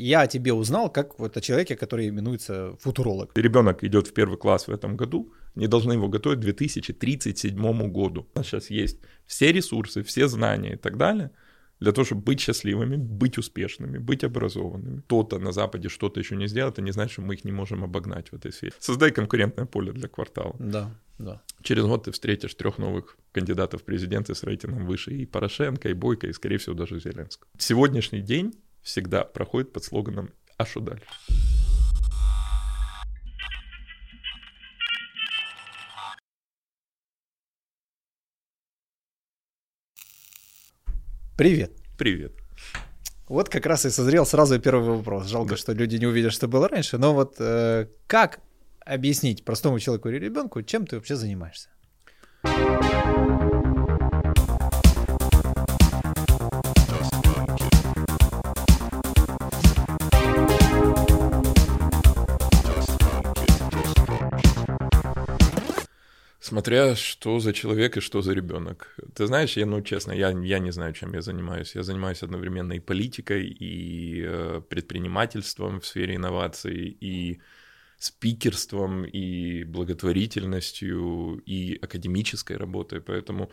Я о тебе узнал как вот о человеке, который именуется футуролог. Ребенок идет в первый класс в этом году, не должны его готовить к 2037 году. У нас сейчас есть все ресурсы, все знания и так далее для того, чтобы быть счастливыми, быть успешными, быть образованными. Кто-то на Западе что-то еще не сделал, это не значит, что мы их не можем обогнать в этой сфере. Создай конкурентное поле для квартала. Да, да. Через год ты встретишь трех новых кандидатов в президенты с рейтингом выше и Порошенко, и Бойко, и, скорее всего, даже Зеленского. Сегодняшний день всегда проходит под слоганом «А что дальше?». Привет. Привет. Вот как раз и созрел сразу первый вопрос. Жалко, да. что люди не увидят, что было раньше. Но вот э, как объяснить простому человеку или ребенку, чем ты вообще занимаешься? Смотря что за человек и что за ребенок. Ты знаешь, я, ну, честно, я, я не знаю, чем я занимаюсь. Я занимаюсь одновременно и политикой, и э, предпринимательством в сфере инноваций, и спикерством, и благотворительностью, и академической работой. Поэтому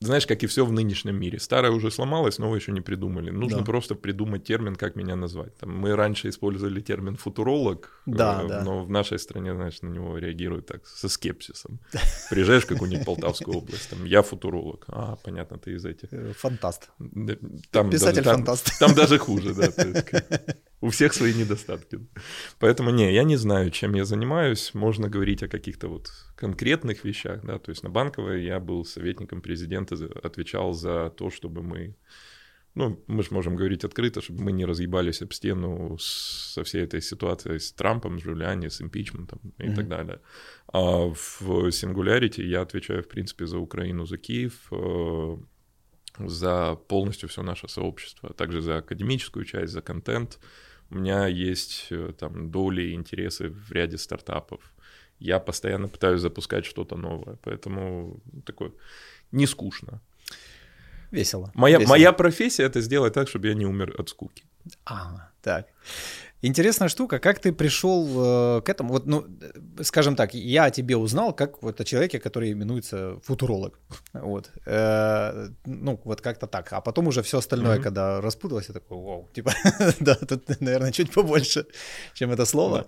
знаешь, как и все в нынешнем мире. Старое уже сломалось, новое еще не придумали. Нужно да. просто придумать термин, как меня назвать. Там, мы раньше использовали термин футуролог, да, э, да. но в нашей стране, знаешь, на него реагируют так со скепсисом. Приезжаешь в какую-нибудь Полтавскую область, там, я футуролог. А, понятно, ты из этих. Э, фантаст. Там Писатель-фантаст. Там, там даже хуже, да. У всех свои недостатки. Поэтому не, я не знаю, чем я занимаюсь. Можно говорить о каких-то вот конкретных вещах, да. То есть на банковой я был советником президента, отвечал за то, чтобы мы ну, мы же можем говорить открыто, чтобы мы не разъебались об стену со всей этой ситуацией с Трампом, с Джулиани, с импичментом и mm-hmm. так далее. А в Singularity я отвечаю, в принципе, за Украину, за Киев, э, за полностью все наше сообщество, а также за академическую часть, за контент, у меня есть э, там доли и интересы в ряде стартапов. Я постоянно пытаюсь запускать что-то новое, поэтому такое не скучно. Весело. Моя, Весело. моя профессия это сделать так, чтобы я не умер от скуки. А, так. Интересная штука, как ты пришел э, к этому? Вот, ну, скажем так, я о тебе узнал как вот о человеке, который именуется футуролог. Вот. Э, ну, вот как-то так. А потом уже все остальное, mm-hmm. когда распуталось, я такой, вау, типа, да, тут, наверное, чуть побольше, чем это слово.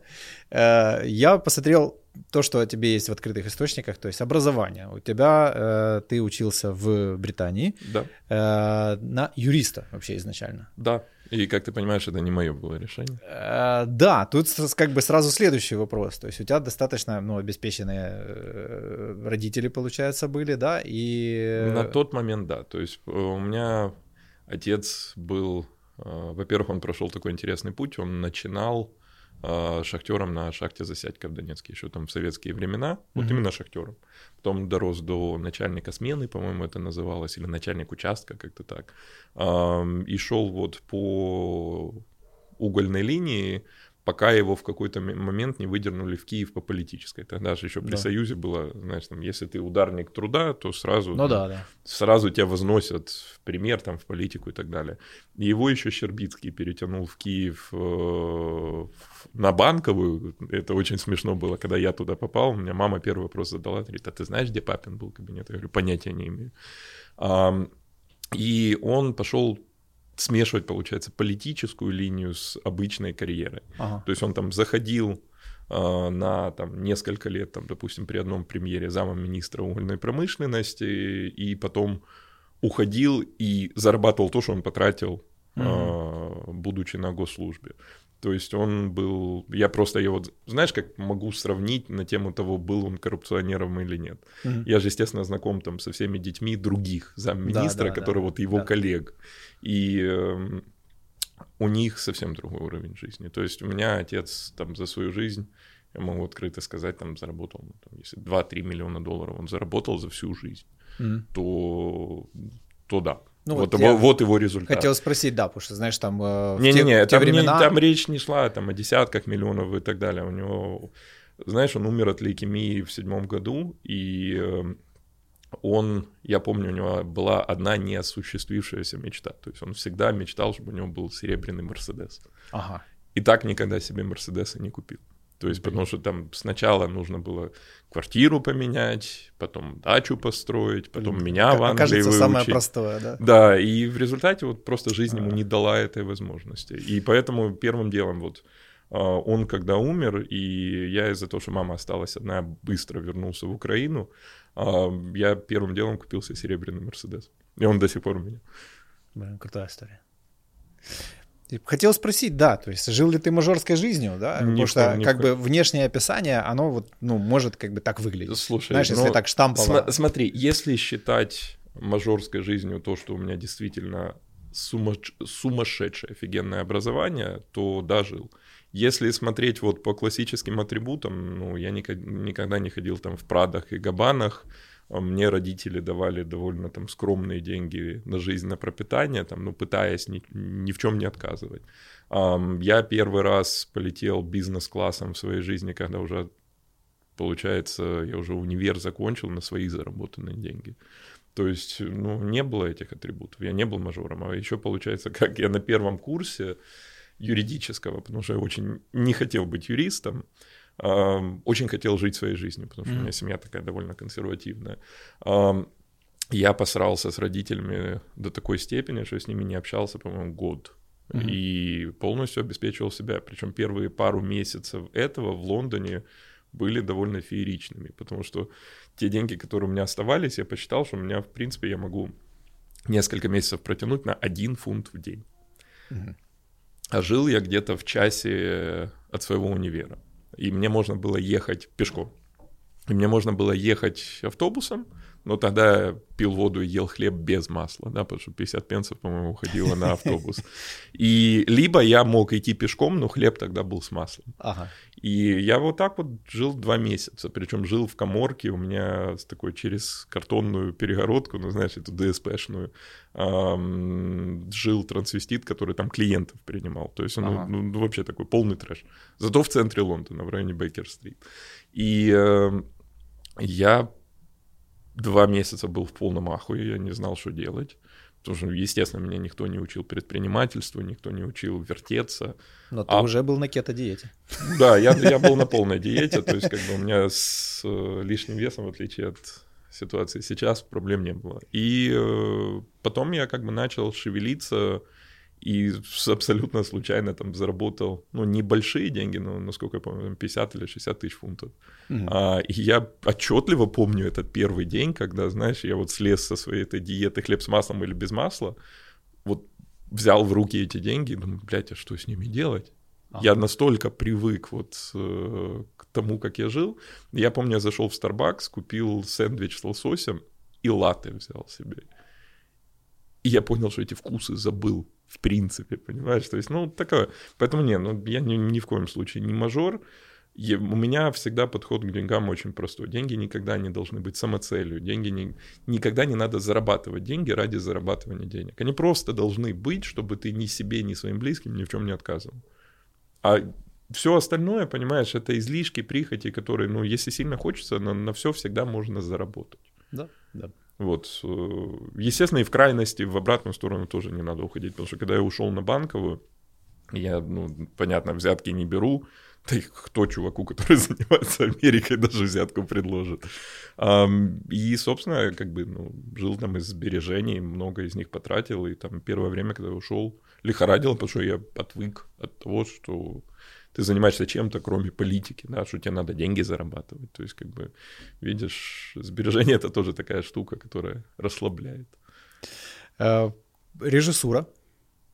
Э, я посмотрел то, что о тебе есть в открытых источниках, то есть образование. У тебя э, ты учился в Британии да. э, на юриста вообще изначально. Да. И как ты понимаешь, это не мое было решение. Э, да, тут как бы сразу следующий вопрос. То есть у тебя достаточно ну, обеспеченные э, родители, получается, были, да? И... На тот момент, да. То есть э, у меня отец был, во-первых, он прошел такой интересный путь, он начинал шахтером на шахте Засядька в Донецке, еще там в советские времена, вот mm-hmm. именно шахтером. Потом дорос до начальника смены, по-моему, это называлось, или начальник участка, как-то так. И шел вот по угольной линии, пока его в какой-то момент не выдернули в Киев по политической. Тогда же еще при да. Союзе было, знаешь, там, если ты ударник труда, то сразу, ну, да, да. сразу тебя возносят в пример, там, в политику и так далее. И его еще Щербицкий перетянул в Киев э, на банковую. Это очень смешно было, когда я туда попал. У меня мама первый вопрос задала, говорит, а ты знаешь, где папин был кабинет? Я говорю, понятия не имею. И он пошел смешивать, получается, политическую линию с обычной карьерой. Ага. То есть он там заходил э, на там, несколько лет, там, допустим, при одном премьере замом министра угольной промышленности, и потом уходил и зарабатывал то, что он потратил, угу. будучи на госслужбе. То есть он был... Я просто его... Знаешь, как могу сравнить на тему того, был он коррупционером или нет. Mm-hmm. Я же, естественно, знаком там со всеми детьми других замминистра, да, да, которые да, вот его да. коллег. И э, у них совсем другой уровень жизни. То есть у меня отец там за свою жизнь, я могу открыто сказать, там заработал, ну, там, если 2-3 миллиона долларов он заработал за всю жизнь, mm-hmm. то, то да, ну, вот, вот, его, вот его результат. Хотел спросить, да, потому что, знаешь, там э, в не, те, не, не, в те там, времена... Не, там речь не шла там, о десятках миллионов и так далее. У него, знаешь, он умер от лейкемии в седьмом году, и э, он, я помню, у него была одна неосуществившаяся мечта. То есть он всегда мечтал, чтобы у него был серебряный Мерседес. Ага. И так никогда себе Мерседеса не купил. То есть, потому что там сначала нужно было квартиру поменять, потом дачу построить, потом Блин, меня в Англии Кажется, выучить. самое простое, да? Да, и в результате вот просто жизнь ему не дала этой возможности. И поэтому первым делом вот а, он когда умер, и я из-за того, что мама осталась одна, быстро вернулся в Украину, а, я первым делом купил себе серебряный Мерседес. И он до сих пор у меня. Блин, крутая история. Хотел спросить, да, то есть жил ли ты мажорской жизнью, да? Ни Потому что, ни как бы, внешнее описание, оно вот, ну, может как бы так выглядеть. Слушай, Знаешь, если ну, так штампово. См- смотри, если считать мажорской жизнью то, что у меня действительно сумасш... сумасшедшее офигенное образование, то да, жил. Если смотреть вот по классическим атрибутам, ну, я никогда не ходил там в Прадах и Габанах, мне родители давали довольно там скромные деньги на жизнь, на пропитание, там, ну, пытаясь ни, ни в чем не отказывать. Я первый раз полетел бизнес-классом в своей жизни, когда уже, получается, я уже универ закончил на свои заработанные деньги. То есть, ну, не было этих атрибутов, я не был мажором, а еще получается, как я на первом курсе юридического, потому что я очень не хотел быть юристом, очень хотел жить своей жизнью, потому что mm. у меня семья такая довольно консервативная. Я посрался с родителями до такой степени, что с ними не общался, по-моему, год. Mm-hmm. И полностью обеспечивал себя. Причем первые пару месяцев этого в Лондоне были довольно фееричными, потому что те деньги, которые у меня оставались, я посчитал, что у меня, в принципе, я могу несколько месяцев протянуть на один фунт в день. Mm-hmm. А жил я где-то в часе от своего универа и мне можно было ехать пешком. И мне можно было ехать автобусом, но тогда я пил воду и ел хлеб без масла, да, потому что 50 пенсов, по-моему, уходило на автобус. И либо я мог идти пешком, но хлеб тогда был с маслом. Ага. И я вот так вот жил два месяца, причем жил в коморке, у меня с такой через картонную перегородку, ну, знаешь, эту ДСПшную, эм, жил трансвестит, который там клиентов принимал. То есть он ага. ну, ну, вообще такой полный трэш. Зато в центре Лондона, в районе Бейкер-стрит. И э, я два месяца был в полном ахуе, я не знал, что делать. Потому что, естественно, меня никто не учил предпринимательству, никто не учил вертеться. Но ты а... уже был на кето-диете. Да, я, я был на полной диете, то есть как бы у меня с э, лишним весом, в отличие от ситуации сейчас, проблем не было. И э, потом я как бы начал шевелиться, и абсолютно случайно там заработал, ну, небольшие деньги, но, насколько я помню, 50 или 60 тысяч фунтов. Mm-hmm. А, и я отчетливо помню этот первый день, когда, знаешь, я вот слез со своей этой диеты хлеб с маслом или без масла, вот взял в руки эти деньги и думаю, блядь, а что с ними делать? Ага. Я настолько привык вот э, к тому, как я жил. Я помню, я зашел в Starbucks, купил сэндвич с лососем и латте взял себе. И я понял, что эти вкусы забыл в принципе, понимаешь? То есть, ну, такое. Поэтому не, ну, я ни, ни в коем случае не мажор. И у меня всегда подход к деньгам очень простой. Деньги никогда не должны быть самоцелью. Деньги не, никогда не надо зарабатывать деньги ради зарабатывания денег. Они просто должны быть, чтобы ты ни себе, ни своим близким ни в чем не отказывал. А все остальное, понимаешь, это излишки, прихоти, которые, ну, если сильно хочется, на, на все всегда можно заработать. Да, да. Вот. Э, естественно, и в крайности, в обратную сторону тоже не надо уходить, потому что когда я ушел на банковую, я, ну, понятно, взятки не беру, да и кто чуваку, который занимается Америкой, даже взятку предложит. И, собственно, как бы, ну, жил там из сбережений, много из них потратил, и там первое время, когда я ушел, лихорадил, потому что я отвык от того, что ты занимаешься чем-то, кроме политики, да, что тебе надо деньги зарабатывать. То есть, как бы, видишь, сбережение — это тоже такая штука, которая расслабляет. Э, режиссура,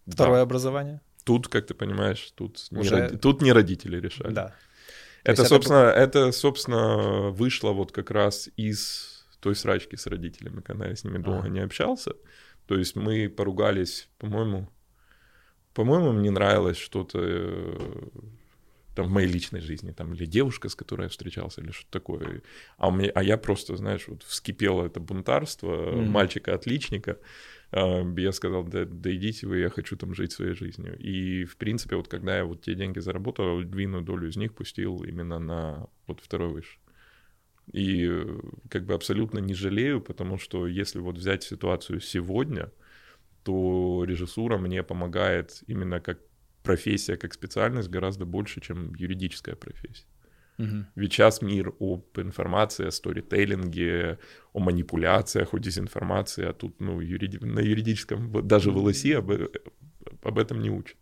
второе да. образование. Тут, как ты понимаешь, тут, Уже... не, роди... тут не родители решали. Да. Это, собственно, это... это, собственно, вышло вот как раз из той срачки с родителями, когда я с ними долго а. не общался. То есть мы поругались, по-моему, по-моему, мне нравилось что-то э, там, в моей личной жизни, там, или девушка, с которой я встречался, или что-то такое. А, меня, а я просто, знаешь, вот вскипело это бунтарство mm-hmm. мальчика-отличника. А, я сказал, да, да идите вы, я хочу там жить своей жизнью. И, в принципе, вот когда я вот те деньги заработал, львиную долю из них пустил именно на вот второй выше. И э, как бы абсолютно не жалею, потому что если вот взять ситуацию сегодня, то режиссура мне помогает именно как профессия, как специальность гораздо больше, чем юридическая профессия. Угу. Ведь сейчас мир об информации, о сторителлинге, о манипуляциях, о дезинформации, а тут ну, юриди... на юридическом, даже в ЛСИ об, об этом не учат.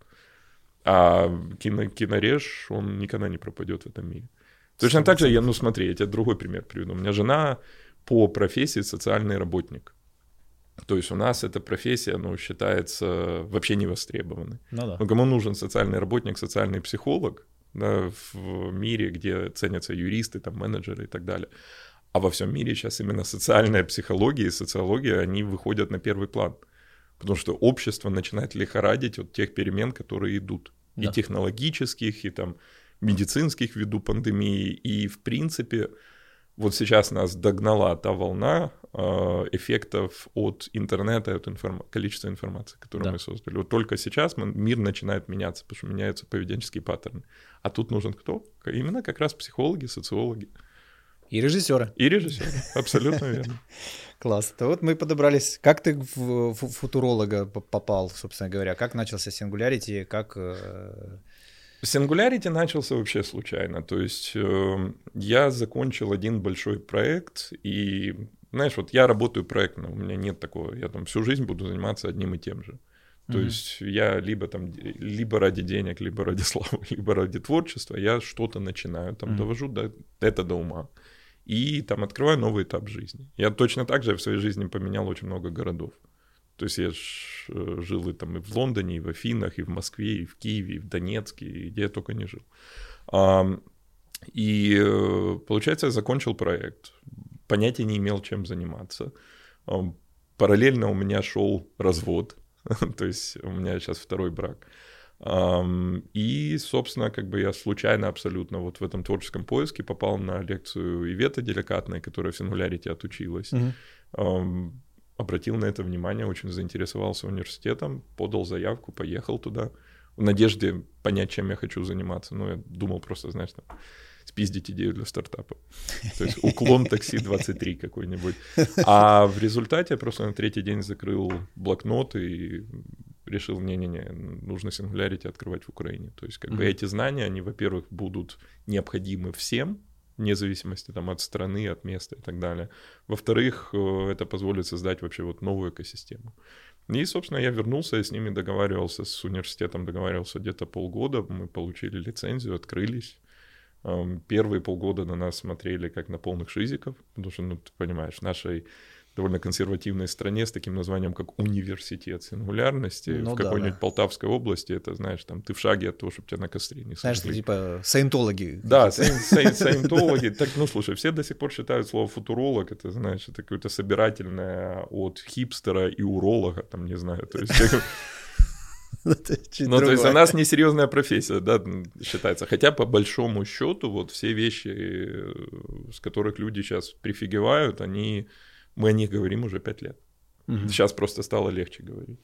А кино, кинореж, он никогда не пропадет в этом мире. Точно так же, я, ну смотри, я тебе другой пример приведу. У меня жена по профессии социальный работник. То есть у нас эта профессия, ну, считается вообще невостребованной. Ну, да. ну кому нужен социальный работник, социальный психолог да, в мире, где ценятся юристы, там, менеджеры и так далее. А во всем мире сейчас именно социальная психология и социология, они выходят на первый план. Потому что общество начинает лихорадить от тех перемен, которые идут. Да. И технологических, и там медицинских ввиду пандемии. И в принципе, вот сейчас нас догнала та волна э, эффектов от интернета, от информ... количества информации, которую да. мы создали. Вот только сейчас мы, мир начинает меняться, потому что меняются поведенческие паттерны. А тут нужен кто? Именно как раз психологи, социологи. И режиссеры. И режиссеры, абсолютно верно. Класс. То вот мы подобрались. Как ты в футуролога попал, собственно говоря? Как начался Singularity? Как э, Singularity начался вообще случайно. То есть э, я закончил один большой проект, и, знаешь, вот я работаю проектно, у меня нет такого, я там всю жизнь буду заниматься одним и тем же. То mm-hmm. есть я либо там, либо ради денег, либо ради славы, либо ради творчества, я что-то начинаю, там mm-hmm. довожу до, это до ума. И там открываю новый этап жизни. Я точно так же в своей жизни поменял очень много городов. То есть я э, жил и там и в Лондоне, и в Афинах, и в Москве, и в Киеве, и в Донецке, и где я только не жил. И э, получается, я закончил проект. Понятия не имел, чем заниматься. Параллельно у меня шел развод. То есть у меня сейчас второй брак. И, собственно, как бы я случайно абсолютно вот в этом творческом поиске попал на лекцию Ивета Деликатной, которая в Singularity отучилась. Mm-hmm обратил на это внимание, очень заинтересовался университетом, подал заявку, поехал туда в надежде понять, чем я хочу заниматься. Ну, я думал просто, знаешь, там, спиздить идею для стартапа. То есть уклон такси 23 какой-нибудь. А в результате я просто на третий день закрыл блокнот и решил, не-не-не, нужно Singularity открывать в Украине. То есть как mm-hmm. бы эти знания, они, во-первых, будут необходимы всем, вне зависимости там, от страны, от места и так далее. Во-вторых, э, это позволит создать вообще вот новую экосистему. И, собственно, я вернулся, я с ними договаривался, с университетом договаривался где-то полгода, мы получили лицензию, открылись. Первые полгода на нас смотрели как на полных шизиков, потому что, ну, ты понимаешь, в нашей довольно консервативной стране с таким названием, как университет сингулярности ну, в какой-нибудь да. Полтавской области, это, знаешь, там, ты в шаге от того, чтобы тебя на костре не Знаешь, типа саентологи. Да, саентологи. Так, ну, слушай, все до сих пор считают слово футуролог, это, знаешь, это какое-то собирательное от хипстера и уролога, там, не знаю, то есть... Ну, то есть у нас несерьезная профессия, да, считается. Хотя по большому счету вот все вещи, э, с которых люди сейчас прифигевают, они мы о них говорим уже пять лет. Угу. Сейчас просто стало легче говорить.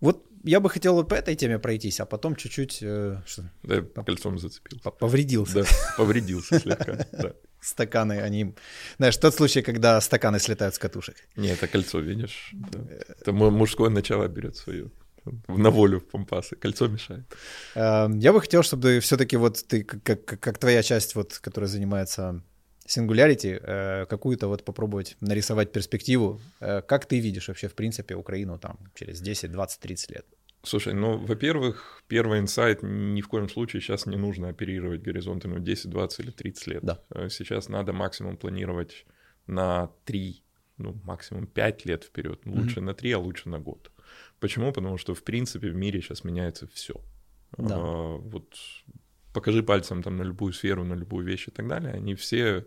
Вот я бы хотел вот по этой теме пройтись, а потом чуть-чуть... Э, что, да, кольцом зацепился. Повредился. Да, повредился слегка, да. Стаканы, они... Знаешь, тот случай, когда стаканы слетают с катушек. Не, это кольцо, видишь? Это мужское начало берет свою на волю в помпасы. Кольцо мешает. Эм, я бы хотел, чтобы все-таки вот ты, как, как твоя часть, вот, которая занимается Singularity, э, какую-то вот попробовать нарисовать перспективу. Э, как ты видишь вообще, в принципе, Украину там через 10, 20, 30 лет? Слушай, ну, во-первых, первый инсайт, ни в коем случае сейчас не нужно оперировать горизонтами 10, 20 или 30 лет. Да. Э, сейчас надо максимум планировать на 3, ну, максимум 5 лет вперед. Лучше mm-hmm. на 3, а лучше на год. Почему? Потому что, в принципе, в мире сейчас меняется все. Да. А, вот покажи пальцем там на любую сферу, на любую вещь и так далее, они все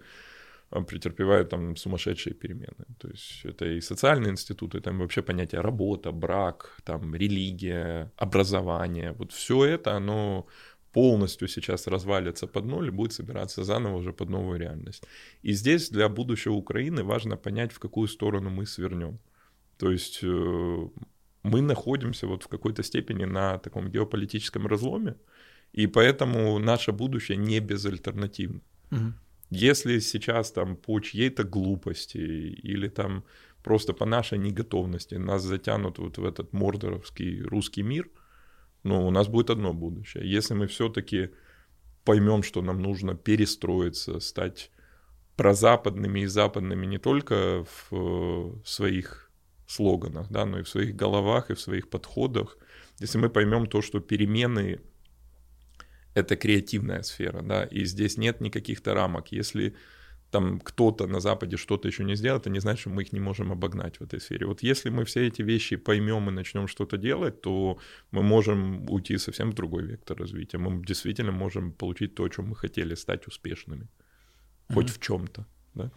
а, претерпевают там сумасшедшие перемены. То есть это и социальные институты, там вообще понятие работа, брак, там религия, образование. Вот все это, оно полностью сейчас развалится под ноль и будет собираться заново уже под новую реальность. И здесь для будущего Украины важно понять, в какую сторону мы свернем. То есть э, мы находимся вот в какой-то степени на таком геополитическом разломе, и поэтому наше будущее не безальтернативно. Угу. Если сейчас там по чьей-то глупости или там просто по нашей неготовности нас затянут вот в этот мордоровский русский мир, ну, у нас будет одно будущее. Если мы все-таки поймем, что нам нужно перестроиться, стать прозападными и западными не только в э, своих слоганах, да, но и в своих головах и в своих подходах, если мы поймем то, что перемены — это креативная сфера, да, и здесь нет никаких-то рамок. Если там кто-то на Западе что-то еще не сделал, это не значит, что мы их не можем обогнать в этой сфере. Вот если мы все эти вещи поймем и начнем что-то делать, то мы можем уйти совсем в другой вектор развития. Мы действительно можем получить то, о чем мы хотели, стать успешными. Хоть mm-hmm. в чем-то. Да?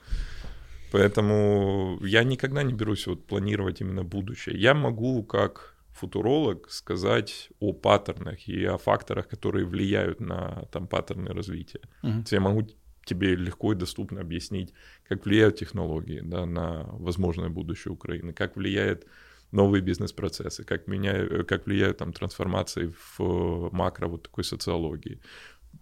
Поэтому я никогда не берусь вот планировать именно будущее. Я могу как футуролог сказать о паттернах и о факторах, которые влияют на там паттерны развития. Mm-hmm. Я могу тебе легко и доступно объяснить, как влияют технологии да, на возможное будущее Украины, как влияют новые бизнес-процессы, как, меняют, как влияют там трансформации в макро вот такой социологии,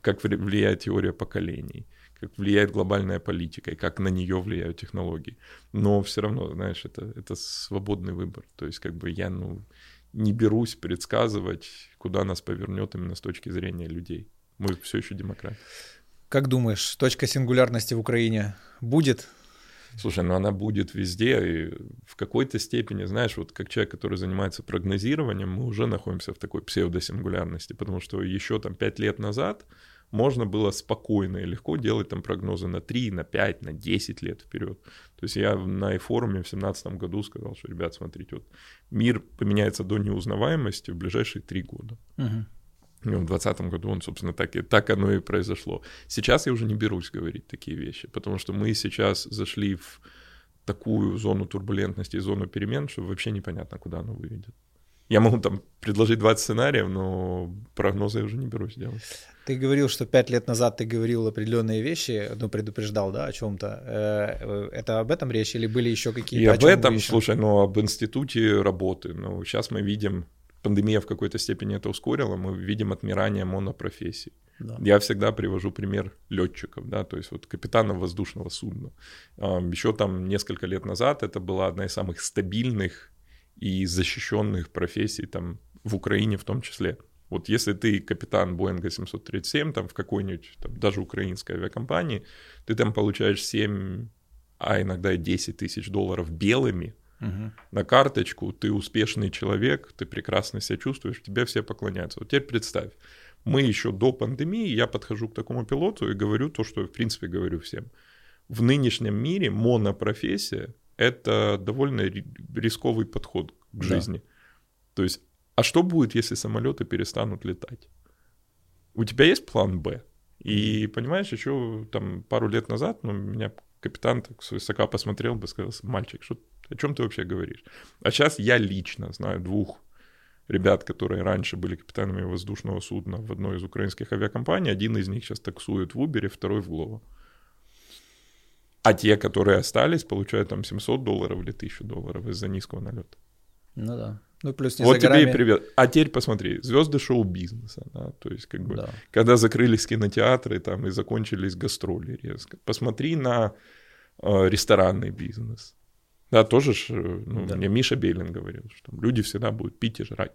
как влияет теория поколений, как влияет глобальная политика и как на нее влияют технологии. Но все равно, знаешь, это, это свободный выбор. То есть как бы я ну, не берусь предсказывать, куда нас повернет именно с точки зрения людей. Мы все еще демократы. Как думаешь, точка сингулярности в Украине будет? Слушай, ну она будет везде, и в какой-то степени, знаешь, вот как человек, который занимается прогнозированием, мы уже находимся в такой псевдосингулярности, потому что еще там пять лет назад можно было спокойно и легко делать там прогнозы на 3, на 5, на 10 лет вперед. То есть я на форуме в 2017 году сказал, что, ребят, смотрите, вот мир поменяется до неузнаваемости в ближайшие три года. Угу. В 2020 году он, собственно, так, и, так оно и произошло. Сейчас я уже не берусь говорить такие вещи, потому что мы сейчас зашли в такую зону турбулентности и зону перемен, что вообще непонятно, куда оно выведет. Я могу там предложить 20 сценариев, но прогнозы я уже не берусь делать. Ты говорил, что пять лет назад ты говорил определенные вещи, ну, предупреждал, да, о чем-то. Э, это об этом речь или были еще какие-то? И об этом, слушай, ну, об институте работы. Ну, сейчас мы видим пандемия в какой-то степени это ускорила, мы видим отмирание монопрофессий. Да. Я всегда привожу пример летчиков, да, то есть вот капитанов воздушного судна. Еще там несколько лет назад это была одна из самых стабильных и защищенных профессий там в Украине в том числе. Вот если ты капитан Боинга 737 там в какой-нибудь там, даже украинской авиакомпании, ты там получаешь 7, а иногда и 10 тысяч долларов белыми угу. на карточку, ты успешный человек, ты прекрасно себя чувствуешь, тебе все поклоняются. Вот теперь представь, мы еще до пандемии, я подхожу к такому пилоту и говорю то, что в принципе говорю всем. В нынешнем мире монопрофессия — это довольно рисковый подход к жизни. Да. То есть, а что будет, если самолеты перестанут летать? У тебя есть план «Б»? И понимаешь, еще там пару лет назад, ну, меня капитан так свысока посмотрел бы, сказал, мальчик, что о чем ты вообще говоришь? А сейчас я лично знаю двух ребят, которые раньше были капитанами воздушного судна в одной из украинских авиакомпаний. Один из них сейчас таксует в Uber, второй в Glovo. А те, которые остались, получают там 700 долларов или 1000 долларов из-за низкого налета. Ну да. Ну, плюс не вот тебе горами... и привет. А теперь посмотри, звезды шоу-бизнеса, да, то есть как бы, да. когда закрылись кинотеатры там и закончились гастроли резко. Посмотри на э, ресторанный бизнес. Да, тоже ж, ну, да. мне Миша Белин говорил, что люди всегда будут пить и жрать.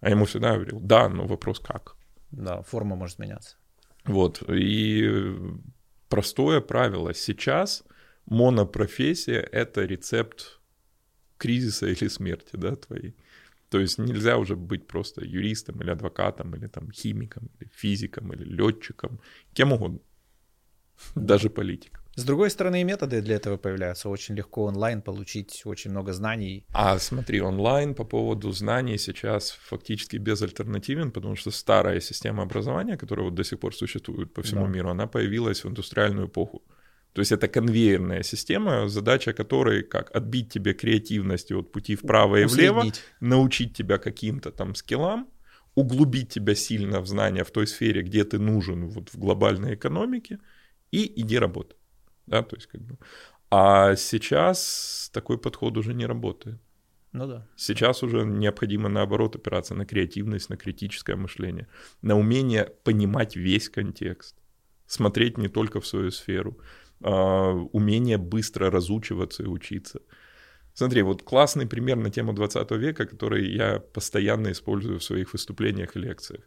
А ему всегда говорил, да, но вопрос как. Да, форма может меняться. Вот, и простое правило. Сейчас монопрофессия — это рецепт кризиса или смерти, да, твоей. То есть нельзя уже быть просто юристом или адвокатом, или там химиком, или физиком, или летчиком, кем угодно, даже политиком. С другой стороны, и методы для этого появляются. Очень легко онлайн получить очень много знаний. А смотри, онлайн по поводу знаний сейчас фактически безальтернативен, потому что старая система образования, которая вот до сих пор существует по всему да. миру, она появилась в индустриальную эпоху. То есть это конвейерная система, задача которой как отбить тебе креативность от пути вправо и влево, научить тебя каким-то там скиллам, углубить тебя сильно в знания в той сфере, где ты нужен вот в глобальной экономике, и иди работать да, то есть как бы. А сейчас такой подход уже не работает. Ну да. Сейчас уже необходимо, наоборот, опираться на креативность, на критическое мышление, на умение понимать весь контекст. смотреть не только в свою сферу, а, умение быстро разучиваться и учиться. Смотри, вот классный пример на тему 20 века, который я постоянно использую в своих выступлениях и лекциях.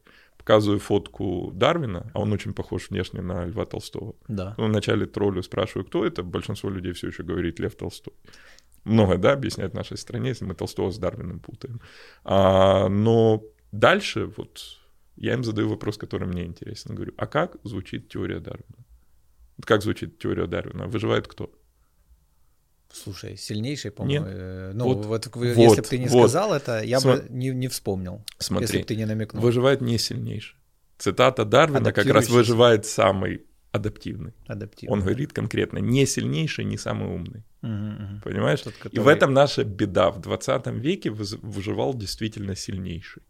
Показываю фотку Дарвина, а он очень похож внешне на Льва Толстого. Да. Ну, вначале троллю спрашиваю, кто это, большинство людей все еще говорит Лев Толстой. Много, да, объясняет нашей стране, если мы Толстого с Дарвином путаем. А, но дальше вот я им задаю вопрос, который мне интересен. Говорю, а как звучит теория Дарвина? Как звучит теория Дарвина? Выживает кто? Слушай, сильнейший, по-моему. Э, ну, вот, вот, вот если бы ты не вот. сказал это, я Сма... бы не, не вспомнил. Смотри, если бы ты не намекнул. Выживает не сильнейший. Цитата Дарвина как раз выживает самый адаптивный. адаптивный. Он говорит конкретно, не сильнейший, не самый умный. Угу, угу. Понимаешь? Тот, который... И в этом наша беда. В 20 веке выживал действительно сильнейший.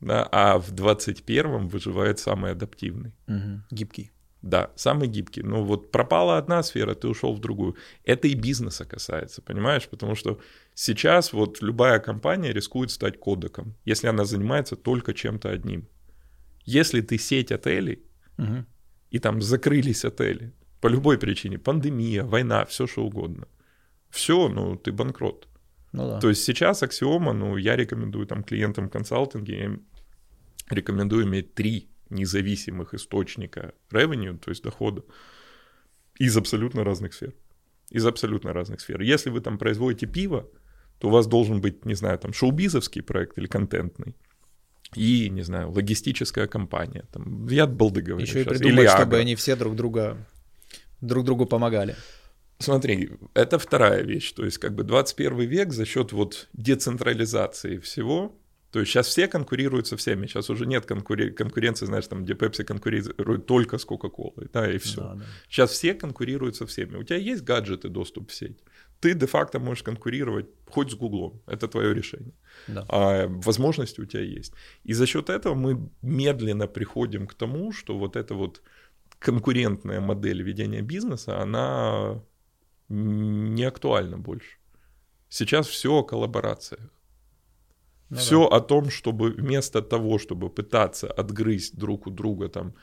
Да, а в 21-м выживает самый адаптивный. Угу. Гибкий. Да, самый гибкий. Ну вот пропала одна сфера, ты ушел в другую. Это и бизнеса касается, понимаешь? Потому что сейчас вот любая компания рискует стать кодеком, если она занимается только чем-то одним. Если ты сеть отелей, угу. и там закрылись отели по любой причине, пандемия, война, все что угодно, все, ну ты банкрот. Ну, да. То есть сейчас аксиома, ну я рекомендую там клиентам консалтинге, я рекомендую иметь три независимых источника revenue, то есть дохода, из абсолютно разных сфер. Из абсолютно разных сфер. Если вы там производите пиво, то у вас должен быть, не знаю, там шоу-бизовский проект или контентный. И, не знаю, логистическая компания. Там, я балды говорю Еще сейчас. и придумать, или чтобы они все друг друга друг другу помогали. Смотри, это вторая вещь. То есть, как бы 21 век за счет вот децентрализации всего то есть сейчас все конкурируют со всеми. Сейчас уже нет конкури... конкуренции, знаешь, там, где Pepsi конкурирует только с Coca-Cola, да, и все. Да, да. Сейчас все конкурируют со всеми. У тебя есть гаджеты, доступ в сеть. Ты де-факто можешь конкурировать хоть с Гуглом. Это твое решение. Да. А возможности у тебя есть. И за счет этого мы медленно приходим к тому, что вот эта вот конкурентная модель ведения бизнеса, она не актуальна больше. Сейчас все о коллаборациях. Ну, Все да. о том, чтобы вместо того, чтобы пытаться отгрызть друг у друга там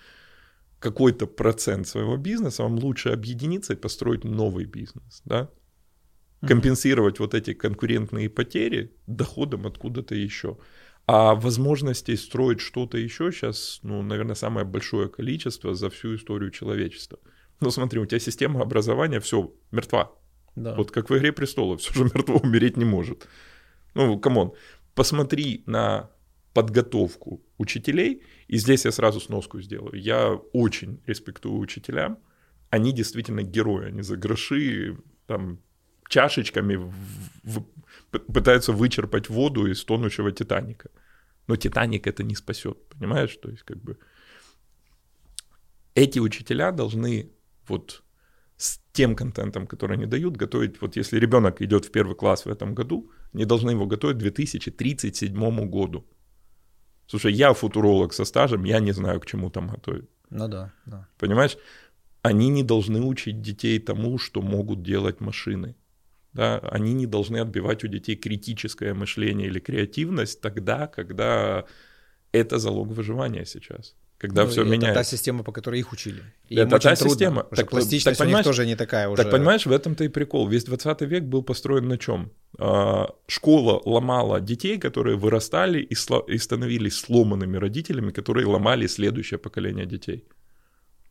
какой-то процент своего бизнеса, вам лучше объединиться и построить новый бизнес, да? Компенсировать вот эти конкурентные потери доходом откуда-то еще. А возможностей строить что-то еще сейчас, ну, наверное, самое большое количество за всю историю человечества. Ну, смотри, у тебя система образования все мертва. Да. Вот как в «Игре престолов», все же мертво умереть не может. Ну, come on посмотри на подготовку учителей, и здесь я сразу сноску сделаю. Я очень респектую учителям, они действительно герои, они за гроши там чашечками в, в, пытаются вычерпать воду из тонущего Титаника. Но Титаник это не спасет, понимаешь? То есть как бы эти учителя должны вот с тем контентом, который они дают, готовить, вот если ребенок идет в первый класс в этом году, они должны его готовить к 2037 году. Слушай, я футуролог со стажем, я не знаю, к чему там готовить. Ну да, да. Понимаешь? Они не должны учить детей тому, что могут делать машины. Да? Они не должны отбивать у детей критическое мышление или креативность тогда, когда это залог выживания сейчас когда ну, все меняется. Это та система, по которой их учили. И это та трудно, система. Так, пластичность так, у них тоже не такая уже. Так понимаешь, в этом-то и прикол. Весь 20 век был построен на чем? А, школа ломала детей, которые вырастали и, сло- и становились сломанными родителями, которые ломали следующее поколение детей.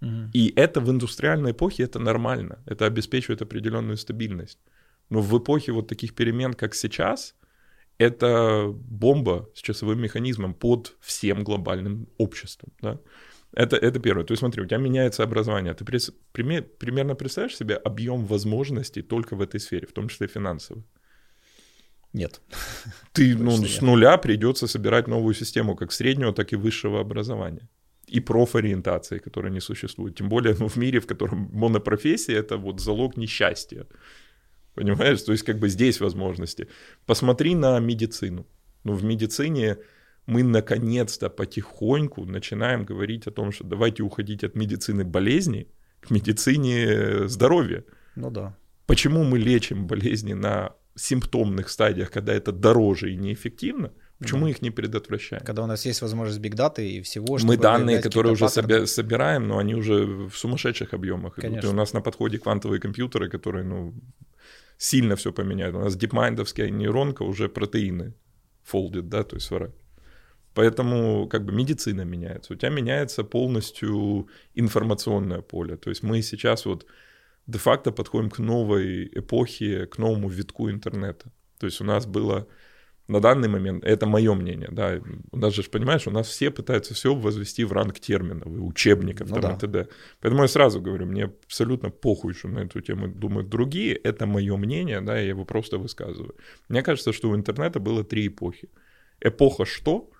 Угу. И это в индустриальной эпохе это нормально. Это обеспечивает определенную стабильность. Но в эпохе вот таких перемен, как сейчас, это бомба с часовым механизмом под всем глобальным обществом. Да? Это, это первое. То есть смотри, у тебя меняется образование. Ты прис, пример, примерно представляешь себе объем возможностей только в этой сфере, в том числе финансовых? Нет. Ты ну, с нуля придется собирать новую систему как среднего, так и высшего образования. И профориентации, которая не существует. Тем более ну, в мире, в котором монопрофессия — это вот залог несчастья. Понимаешь? То есть как бы здесь возможности. Посмотри на медицину. Ну, в медицине мы наконец-то потихоньку начинаем говорить о том, что давайте уходить от медицины болезни к медицине здоровья. Ну да. Почему мы лечим болезни на симптомных стадиях, когда это дороже и неэффективно? Почему да. их не предотвращаем? Когда у нас есть возможность бигдаты и всего, Мы данные, которые уже паттерны. собираем, но они уже в сумасшедших объемах. Конечно. И у нас на подходе квантовые компьютеры, которые, ну, сильно все поменяют. У нас дипмайндовская нейронка уже протеины фолдит, да, то есть сварает. Поэтому как бы медицина меняется. У тебя меняется полностью информационное поле. То есть мы сейчас вот де-факто подходим к новой эпохе, к новому витку интернета. То есть у нас было на данный момент, это мое мнение, да, у нас же, понимаешь, у нас все пытаются все возвести в ранг терминов и учебников ну, там, да. и т.д. Поэтому я сразу говорю, мне абсолютно похуй, что на эту тему думают другие, это мое мнение, да, я его просто высказываю. Мне кажется, что у интернета было три эпохи. Эпоха что?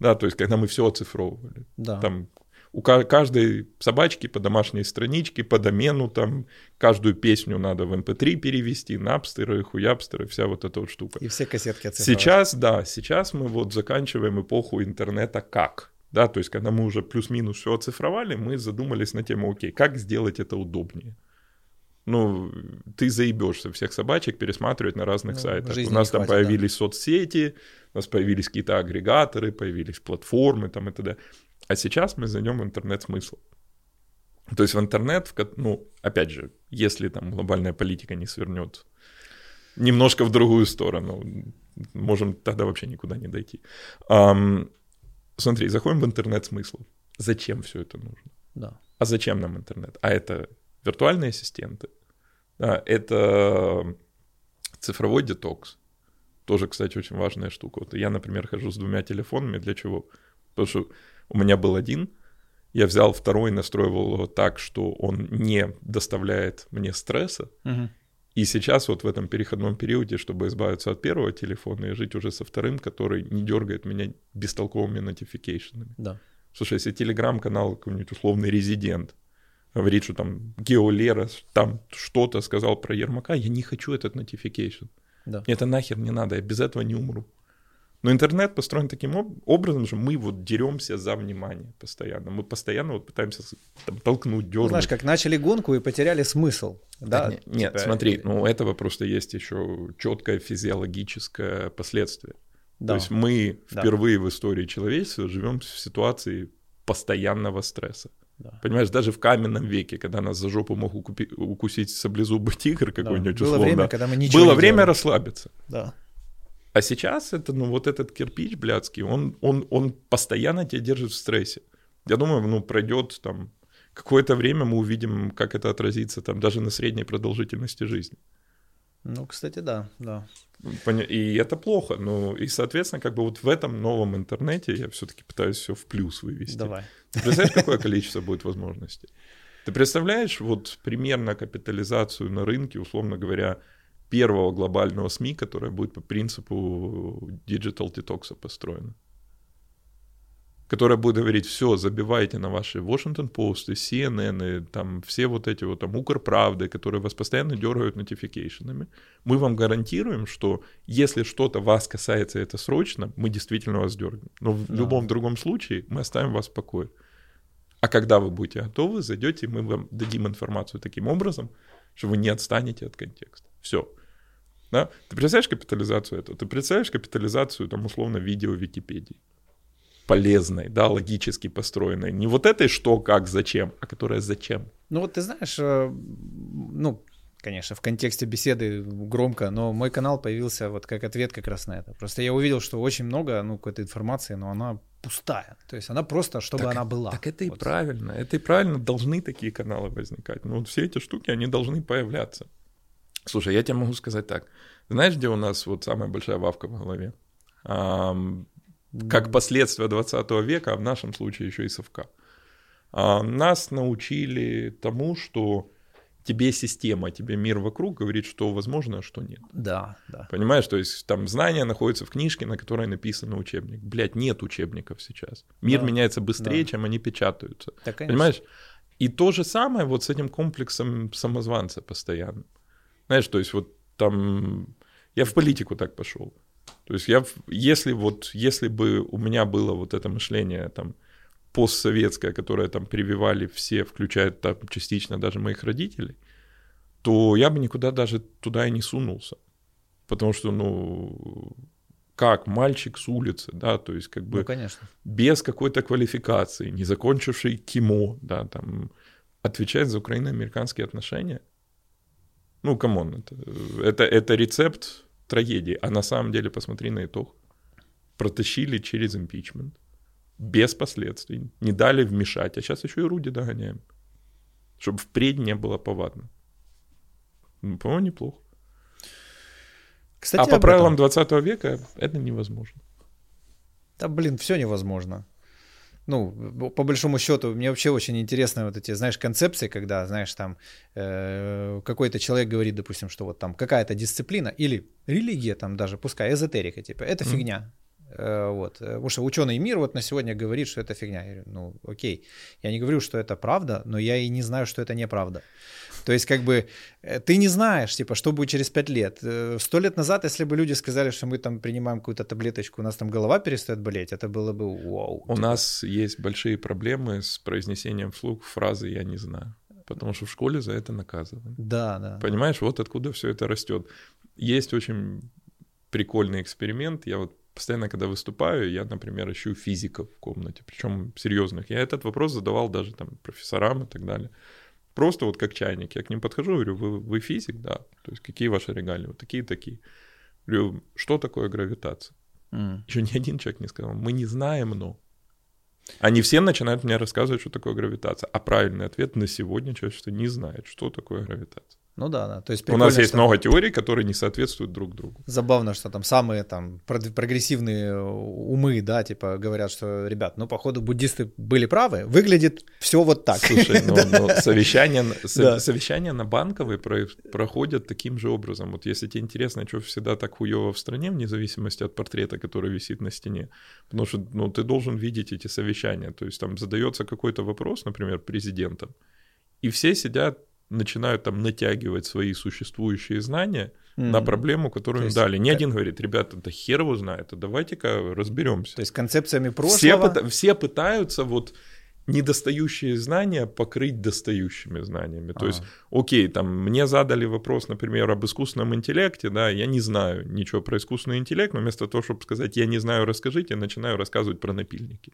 Да, то есть когда мы все оцифровывали. Да. Там у каждой собачки по домашней страничке, по домену, там каждую песню надо в MP3 эм перевести, напстеры, хуяпстеры, вся вот эта вот штука. И все кассетки оцифровать. Сейчас, да, сейчас мы вот заканчиваем эпоху интернета как? Да, то есть когда мы уже плюс-минус все оцифровали, мы задумались на тему, окей, как сделать это удобнее? ну, ты заебешься всех собачек пересматривать на разных ну, сайтах. У нас там хватит, появились да. соцсети, у нас появились какие-то агрегаторы, появились платформы там и т.д. А сейчас мы зайдем в интернет-смысл. То есть в интернет, ну, опять же, если там глобальная политика не свернет немножко в другую сторону, можем тогда вообще никуда не дойти. Um, смотри, заходим в интернет-смысл. Зачем все это нужно? Да. А зачем нам интернет? А это виртуальные ассистенты, да, это цифровой детокс. Тоже, кстати, очень важная штука. Вот я, например, хожу с двумя телефонами. Для чего? Потому что у меня был один, я взял второй, настроил его так, что он не доставляет мне стресса. Угу. И сейчас вот в этом переходном периоде, чтобы избавиться от первого телефона и жить уже со вторым, который не дергает меня бестолковыми нотификейшенами. Да. Слушай, если телеграм-канал какой-нибудь условный резидент говорит, что там Геолера там что-то сказал про Ермака, я не хочу этот notification. Да. Мне это нахер не надо, я без этого не умру. Но интернет построен таким образом, что мы вот деремся за внимание постоянно. Мы постоянно вот пытаемся там, толкнуть, дернуть. Ну, знаешь, как начали гонку и потеряли смысл. Да, нет, нет типа... смотри, ну у этого просто есть еще четкое физиологическое последствие. Да. То есть мы впервые да. в истории человечества живем в ситуации постоянного стресса. Да. Понимаешь, даже в каменном веке, когда нас за жопу мог укупи, укусить саблезубый тигр какой-нибудь, да. Было условно, время, когда мы ничего было не время делали. расслабиться. Да. А сейчас это, ну, вот этот кирпич блядский, он, он, он постоянно тебя держит в стрессе. Я думаю, ну, пройдет там какое-то время, мы увидим, как это отразится там даже на средней продолжительности жизни. Ну, кстати, да, да. И это плохо. Ну, и, соответственно, как бы вот в этом новом интернете я все-таки пытаюсь все в плюс вывести. Давай. Ты представляешь, какое количество будет возможностей? Ты представляешь вот примерно капитализацию на рынке, условно говоря, первого глобального СМИ, которое будет по принципу Digital Detox построено? которая будет говорить, все, забивайте на ваши Washington Post, CNN, и там все вот эти вот там Укрправды, которые вас постоянно дергают нотификейшенами. Мы вам гарантируем, что если что-то вас касается это срочно, мы действительно вас дернем. Но в да. любом другом случае мы оставим вас в покое. А когда вы будете готовы, зайдете, мы вам дадим информацию таким образом, что вы не отстанете от контекста. Все. Да? Ты представляешь капитализацию этого? Ты представляешь капитализацию, там, условно, видео Википедии? полезной, да, логически построенной. Не вот этой что, как, зачем, а которая зачем. Ну вот ты знаешь, э, ну, конечно, в контексте беседы громко, но мой канал появился вот как ответ как раз на это. Просто я увидел, что очень много, ну, какой-то информации, но она пустая. То есть она просто, чтобы так, она была. Так это вот. и правильно. Это и правильно. Должны такие каналы возникать. Ну, вот все эти штуки, они должны появляться. Слушай, я тебе могу сказать так. Знаешь, где у нас вот самая большая вавка в голове? как последствия 20 века, а в нашем случае еще и совка. А нас научили тому, что тебе система, тебе мир вокруг говорит, что возможно, а что нет. Да, да. Понимаешь, то есть там знания находятся в книжке, на которой написан учебник. Блять, нет учебников сейчас. Мир да, меняется быстрее, да. чем они печатаются. Да, Понимаешь? И то же самое вот с этим комплексом самозванца постоянно. Знаешь, то есть вот там... Я в политику так пошел. То есть я, если вот, если бы у меня было вот это мышление там постсоветское, которое там прививали все, включая там частично даже моих родителей, то я бы никуда даже туда и не сунулся. Потому что, ну, как мальчик с улицы, да, то есть как бы ну, конечно. без какой-то квалификации, не закончивший КИМО, да, там, отвечает за украино-американские отношения. Ну, come on, это, это, это рецепт трагедии. А на самом деле, посмотри на итог. Протащили через импичмент, без последствий, не дали вмешать, а сейчас еще и Руди догоняем. Чтобы впредь не было повадно. Ну, по-моему, неплохо. Кстати, а по правилам 20 века это невозможно. Да, блин, все невозможно. Ну, по большому счету, мне вообще очень интересны вот эти, знаешь, концепции, когда, знаешь, там э, какой-то человек говорит, допустим, что вот там какая-то дисциплина или религия, там даже, пускай эзотерика, типа, это mm-hmm. фигня. Э, вот. Потому что ученый мир вот на сегодня говорит, что это фигня. Я говорю, ну, окей. Я не говорю, что это правда, но я и не знаю, что это неправда. То есть, как бы, э, ты не знаешь, типа, что будет через пять лет. Э, сто лет назад, если бы люди сказали, что мы там принимаем какую-то таблеточку, у нас там голова перестает болеть, это было бы вау. У типа. нас есть большие проблемы с произнесением вслух фразы «я не знаю». Потому что в школе за это наказывают. Да, да. Понимаешь, вот откуда все это растет. Есть очень прикольный эксперимент. Я вот постоянно, когда выступаю, я, например, ищу физиков в комнате, причем серьезных. Я этот вопрос задавал даже там профессорам и так далее. Просто вот как чайник. Я к ним подхожу, говорю, вы, вы физик, да. То есть какие ваши регалии? Вот такие-такие. Говорю, что такое гравитация? Mm. Еще ни один человек не сказал. Мы не знаем, но. Они все начинают мне рассказывать, что такое гравитация. А правильный ответ на сегодня человечество не знает, что такое гравитация. Ну да, да. То есть У нас есть что... много теорий, которые не соответствуют друг другу. Забавно, что там самые там прогрессивные умы, да, типа говорят, что, ребят, ну, походу, буддисты были правы, выглядит все вот так. Слушай, ну, ну совещания, совещания на банковой проходят таким же образом. Вот если тебе интересно, что всегда так хуево в стране, вне зависимости от портрета, который висит на стене, потому что, ну, ты должен видеть эти совещания. То есть там задается какой-то вопрос, например, президентом, и все сидят начинают там натягивать свои существующие знания mm-hmm. на проблему, которую им дали. Ни один говорит, ребята, да хер его знает, а давайте-ка разберемся. То есть концепциями прошлого... Все, все пытаются вот недостающие знания покрыть достающими знаниями. А. То есть, окей, там мне задали вопрос, например, об искусственном интеллекте, да, я не знаю ничего про искусственный интеллект, но вместо того, чтобы сказать, я не знаю, расскажите, я начинаю рассказывать про напильники.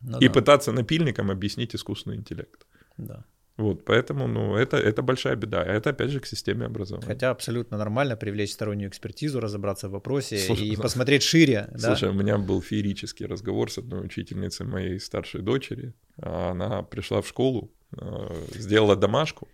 Ну, и да. пытаться напильникам объяснить искусственный интеллект. Да. Вот, поэтому, ну, это, это большая беда. А это, опять же, к системе образования. Хотя абсолютно нормально привлечь стороннюю экспертизу, разобраться в вопросе Слушай, и да. посмотреть шире. Слушай, да? у меня был феерический разговор с одной учительницей моей старшей дочери. Она пришла в школу, э, сделала домашку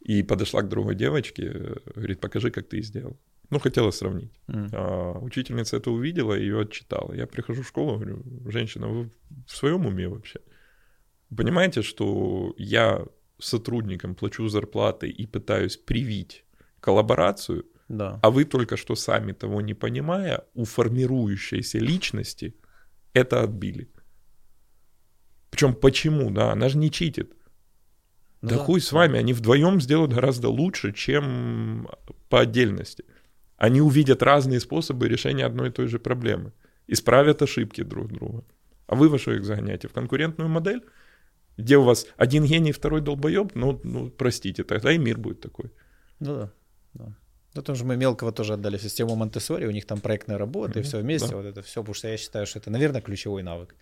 и подошла к другой девочке, говорит, покажи, как ты сделал. Ну, хотела сравнить. Mm. А, учительница это увидела и ее отчитала. Я прихожу в школу, говорю, женщина, вы в своем уме вообще? Понимаете, что я сотрудникам плачу зарплаты и пытаюсь привить коллаборацию, да. а вы только что сами того не понимая, у формирующейся личности это отбили. Причем почему, да, она же не читит. Ну, да, да хуй с вами, они вдвоем сделают гораздо лучше, чем по отдельности. Они увидят разные способы решения одной и той же проблемы, исправят ошибки друг друга. А вы во что их загоняете? В конкурентную модель? Где у вас один гений, второй долбоеб, ну, ну, простите, тогда и мир будет такой. Ну да, да. Ну, потому что мы мелкого тоже отдали в систему Монтессори, у них там проектная работа mm-hmm, и все вместе, да. вот это все, потому что я считаю, что это, наверное, ключевой навык.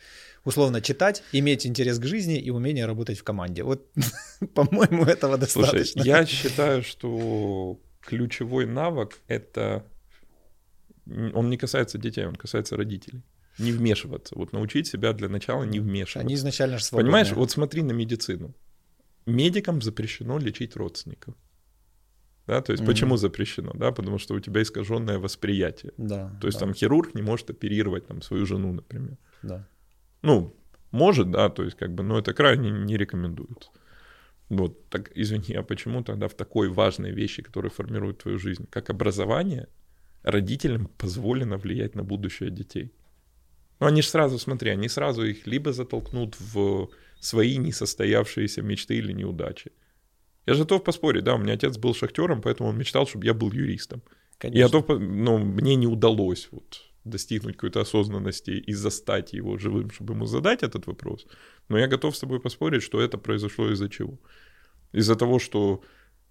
Условно читать, иметь интерес к жизни и умение работать в команде. Вот, по-моему, этого достаточно. Слушай, я считаю, что ключевой навык — это... Он не касается детей, он касается родителей не вмешиваться. Вот научить себя для начала не вмешиваться. Они изначально же свободные. Понимаешь, вот смотри на медицину. Медикам запрещено лечить родственников. Да, то есть mm-hmm. почему запрещено? Да, потому что у тебя искаженное восприятие. Да. То есть да. там хирург не может оперировать там свою жену, например. Да. Ну, может, да, то есть как бы, но это крайне не рекомендуется. Вот, так, извини, а почему тогда в такой важной вещи, которая формирует твою жизнь, как образование, родителям позволено влиять на будущее детей? Ну, они же сразу, смотри, они сразу их либо затолкнут в свои несостоявшиеся мечты или неудачи. Я же готов поспорить, да, у меня отец был шахтером, поэтому он мечтал, чтобы я был юристом. Конечно. Я готов, но мне не удалось вот достигнуть какой-то осознанности и застать его живым, чтобы ему задать этот вопрос. Но я готов с тобой поспорить, что это произошло из-за чего? Из-за того, что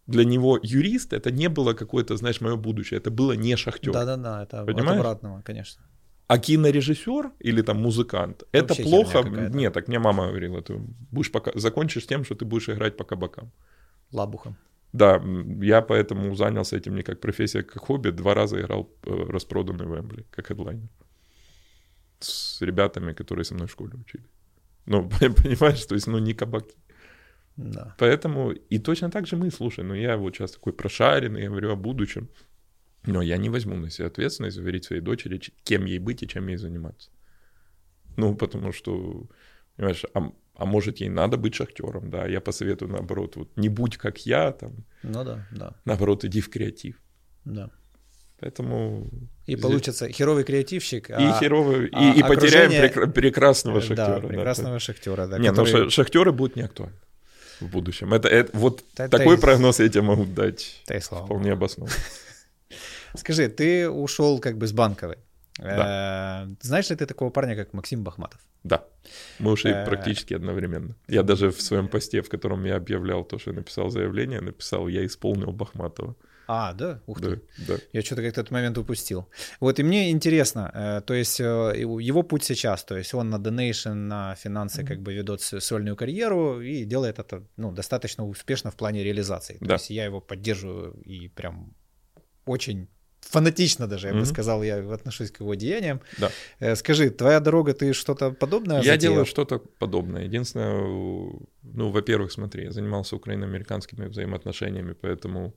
для него юрист это не было какое-то, знаешь, мое будущее, это было не шахтер. Да-да-да, это Понимаешь? от обратного, конечно. А кинорежиссер или там музыкант, это, это плохо. Нет, так мне мама говорила, ты будешь пока закончишь тем, что ты будешь играть по кабакам. Лабухом. Да, я поэтому занялся этим не как профессия, а как хобби. Два раза играл э, распроданный Вембли, как хедлайнер. С ребятами, которые со мной в школе учили. Ну, понимаешь, то есть, ну, не кабаки. Да. Поэтому, и точно так же мы, слушай, ну, я вот сейчас такой прошаренный, я говорю о будущем, но я не возьму на себя ответственность говорить своей дочери, кем ей быть и чем ей заниматься. Ну, потому что, понимаешь, а а может, ей надо быть шахтером, да, я посоветую, наоборот, вот не будь как я, там, ну да, да. наоборот, иди в креатив. Да. Поэтому... И здесь... получится херовый креативщик, и а, херовый, а и, и потеряем прек- прекрасного шахтера. Да, прекрасного да. шахтера, да. Не, ну, который... но шахтеры будут не актуальны в будущем. Это, это вот да, такой да, прогноз я тебе могу дать. Слава Вполне обоснованно. Скажи, ты ушел как бы с банковой. Да. Э, знаешь ли ты такого парня, как Максим Бахматов? Да. Мы ушли э, практически одновременно. Я даже в своем посте, в котором я объявлял то, что я написал заявление, написал, я исполнил Бахматова. А, да? Ух ты. Да, да. Я что-то как-то этот момент упустил. Вот, и мне интересно, э, то есть его путь сейчас, то есть он на Donation, на финансы mm-hmm. как бы ведет сольную карьеру и делает это ну, достаточно успешно в плане реализации. То да. есть я его поддерживаю и прям очень фанатично даже, я mm-hmm. бы сказал, я отношусь к его деяниям. Да. Э, скажи, твоя дорога, ты что-то подобное Я затеял? делаю что-то подобное. Единственное, ну, во-первых, смотри, я занимался украино-американскими взаимоотношениями, поэтому,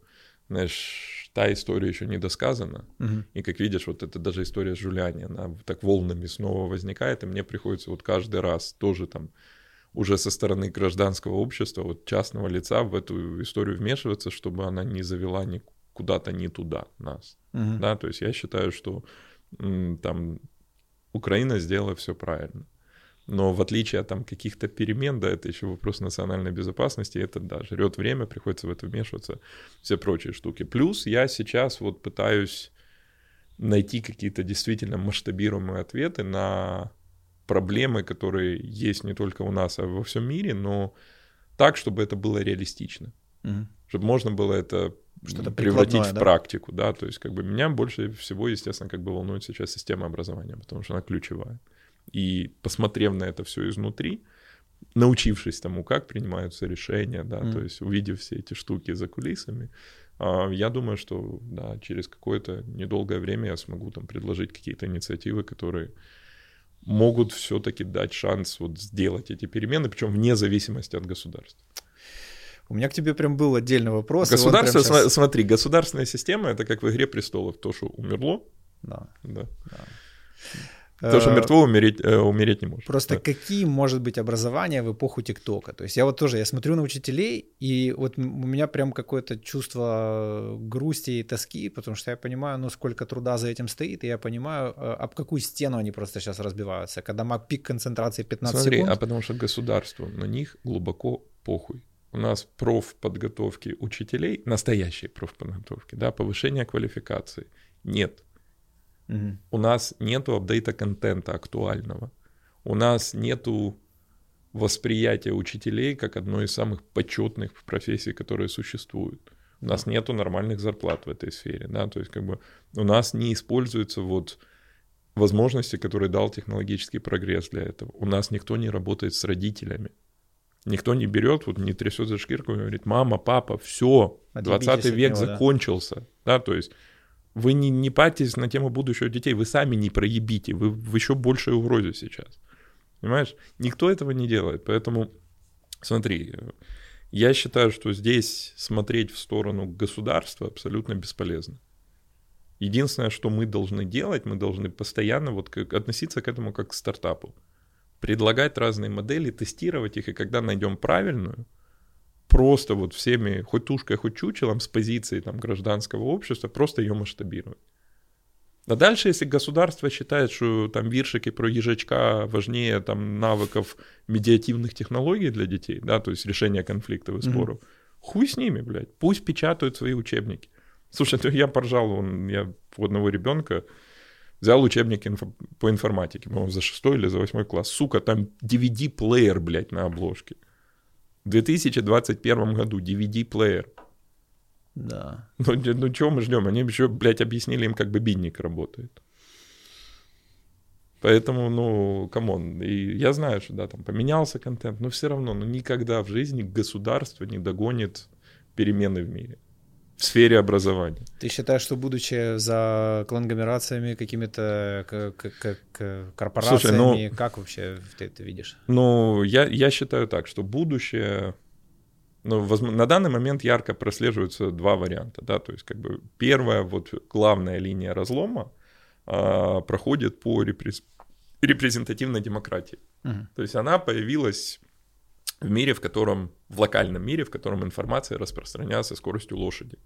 знаешь, та история еще не досказана. Угу. И как видишь, вот это даже история с Жуляни, она так волнами снова возникает, и мне приходится вот каждый раз тоже там уже со стороны гражданского общества, вот частного лица в эту историю вмешиваться, чтобы она не завела ни куда-то не туда нас. Угу. Да, то есть я считаю, что там Украина сделала все правильно. Но в отличие от там каких-то перемен, да, это еще вопрос национальной безопасности, это да, жрет время, приходится в это вмешиваться, все прочие штуки. Плюс я сейчас вот пытаюсь найти какие-то действительно масштабируемые ответы на проблемы, которые есть не только у нас, а во всем мире, но так, чтобы это было реалистично. Угу. Чтобы можно было это что-то превратить в да? практику, да, то есть как бы меня больше всего, естественно, как бы волнует сейчас система образования, потому что она ключевая. И посмотрев на это все изнутри, научившись тому, как принимаются решения, да, mm. то есть увидев все эти штуки за кулисами, а, я думаю, что да, через какое-то недолгое время я смогу там предложить какие-то инициативы, которые могут все-таки дать шанс вот сделать эти перемены, причем вне зависимости от государства. У меня к тебе прям был отдельный вопрос. Государство, сейчас... смотри, государственная система это как в игре престолов. То, что умерло, да. Да. да. То, что э, мертво, умереть, э, умереть не может. Просто да. какие может быть образования в эпоху ТикТока? То есть я вот тоже, я смотрю на учителей, и вот у меня прям какое-то чувство грусти и тоски, потому что я понимаю, ну, сколько труда за этим стоит, и я понимаю, э, об какую стену они просто сейчас разбиваются. Когда маг пик концентрации 15 Смотри, секунд. а потому что государству на них глубоко похуй у нас профподготовки учителей, настоящей профподготовки, да, повышения квалификации нет. Угу. У нас нету апдейта контента актуального. У нас нету восприятия учителей как одной из самых почетных профессий, которые существуют. У нас нету нормальных зарплат в этой сфере, да, то есть как бы у нас не используются вот возможности, которые дал технологический прогресс для этого. У нас никто не работает с родителями. Никто не берет, вот не трясет за шкирку и говорит, мама, папа, все, 20 век него, закончился. Да. да, то есть вы не, не парьтесь на тему будущего детей, вы сами не проебите, вы в еще большей угрозе сейчас. Понимаешь? Никто этого не делает, поэтому смотри, я считаю, что здесь смотреть в сторону государства абсолютно бесполезно. Единственное, что мы должны делать, мы должны постоянно вот как, относиться к этому как к стартапу предлагать разные модели, тестировать их, и когда найдем правильную, просто вот всеми, хоть тушкой, хоть чучелом, с позиции там, гражданского общества, просто ее масштабировать. А дальше, если государство считает, что там виршики про ежачка важнее там навыков медиативных технологий для детей, да, то есть решения конфликтов и споров, mm-hmm. хуй с ними, блядь, пусть печатают свои учебники. Слушай, я поржал, он, я у одного ребенка, Взял учебник инфо- по информатике, по-моему, за шестой или за восьмой класс. Сука, там DVD-плеер, блядь, на обложке. В 2021 году DVD-плеер. Да. Ну, ну чего мы ждем? Они еще, блядь, объяснили им, как бобинник работает. Поэтому, ну, come on. И я знаю, что, да, там поменялся контент, но все равно, ну, никогда в жизни государство не догонит перемены в мире в сфере образования. Ты считаешь, что будучи за конгломерациями, какими-то корпорациями, Слушай, ну, как вообще ты это видишь? Ну, я, я считаю так, что будущее... Ну, возможно, на данный момент ярко прослеживаются два варианта, да, то есть как бы первая вот главная линия разлома а, проходит по репрез... репрезентативной демократии. Угу. То есть она появилась в мире, в котором, в локальном мире, в котором информация распространяется скоростью лошади.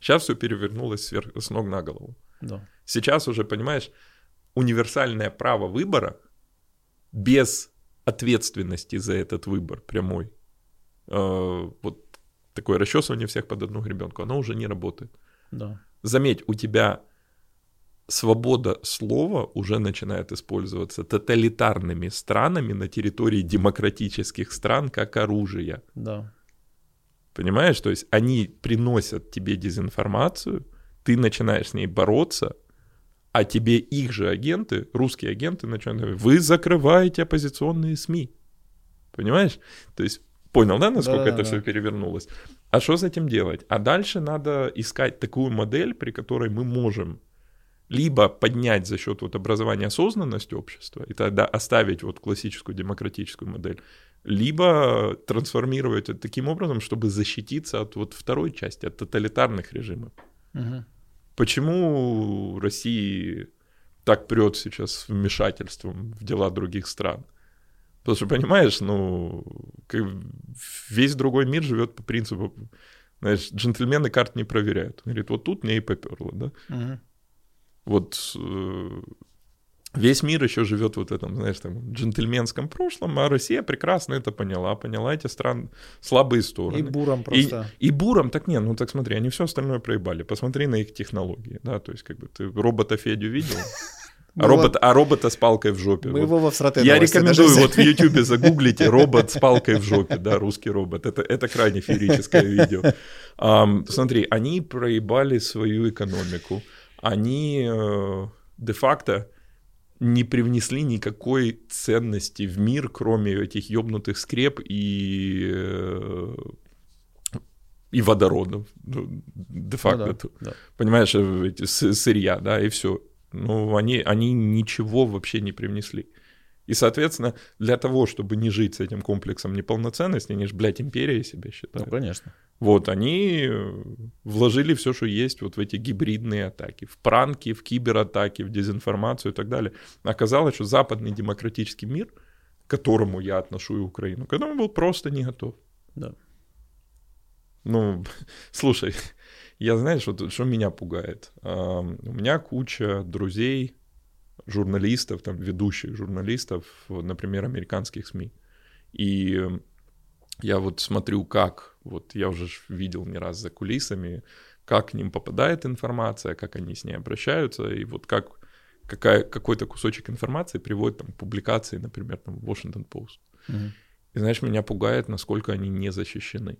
Сейчас все перевернулось сверх, с ног на голову. Да. Сейчас уже, понимаешь, универсальное право выбора без ответственности за этот выбор прямой, э, вот такое расчесывание всех под одну гребенку, оно уже не работает. Да. Заметь, у тебя свобода слова уже начинает использоваться тоталитарными странами на территории демократических стран как оружие. Да. Понимаешь? То есть они приносят тебе дезинформацию, ты начинаешь с ней бороться, а тебе их же агенты, русские агенты начинают говорить, вы закрываете оппозиционные СМИ. Понимаешь? То есть понял, да, насколько да, это да. все перевернулось? А что с этим делать? А дальше надо искать такую модель, при которой мы можем либо поднять за счет вот образования осознанность общества и тогда оставить вот классическую демократическую модель, либо трансформировать это таким образом, чтобы защититься от вот второй части, от тоталитарных режимов. Угу. Почему России так прет сейчас вмешательством в дела других стран? Потому что, понимаешь, ну, весь другой мир живет по принципу, знаешь, джентльмены карт не проверяют. Он говорит, вот тут мне и поперло, да? Угу вот э, весь мир еще живет вот в этом, знаешь, там, джентльменском прошлом, а Россия прекрасно это поняла, поняла эти стран слабые стороны. И буром просто. И, и буром, так нет, ну так смотри, они все остальное проебали, посмотри на их технологии, да, то есть как бы ты робота Федю видел? А, робот, а робота с палкой в жопе. Мы его во Я рекомендую вот в Ютубе загуглите робот с палкой в жопе, да, русский робот. Это, это крайне феерическое видео. Um, смотри, они проебали свою экономику они э, де-факто не привнесли никакой ценности в мир, кроме этих ёбнутых скреп и, э, и водородов. Ну, де-факто. Ну, да, да. Понимаешь, э, эти сырья, да, и все. Ну, они, они ничего вообще не привнесли. И, соответственно, для того, чтобы не жить с этим комплексом неполноценности, они же, блядь, империей себя считают. Ну, конечно. Вот, они э, вложили все, что есть вот в эти гибридные атаки, в пранки, в кибератаки, в дезинформацию и так далее. Оказалось, что западный демократический мир, к которому я отношу и Украину, к этому был просто не готов. Да. Ну, слушай, я знаешь, вот что меня пугает? у меня куча друзей, журналистов, там, ведущих журналистов, например, американских СМИ. И я вот смотрю, как, вот я уже видел не раз за кулисами, как к ним попадает информация, как они с ней обращаются, и вот как какая, какой-то кусочек информации приводит там, к публикации, например, там, в Washington Post. Угу. И знаешь, меня пугает, насколько они не защищены.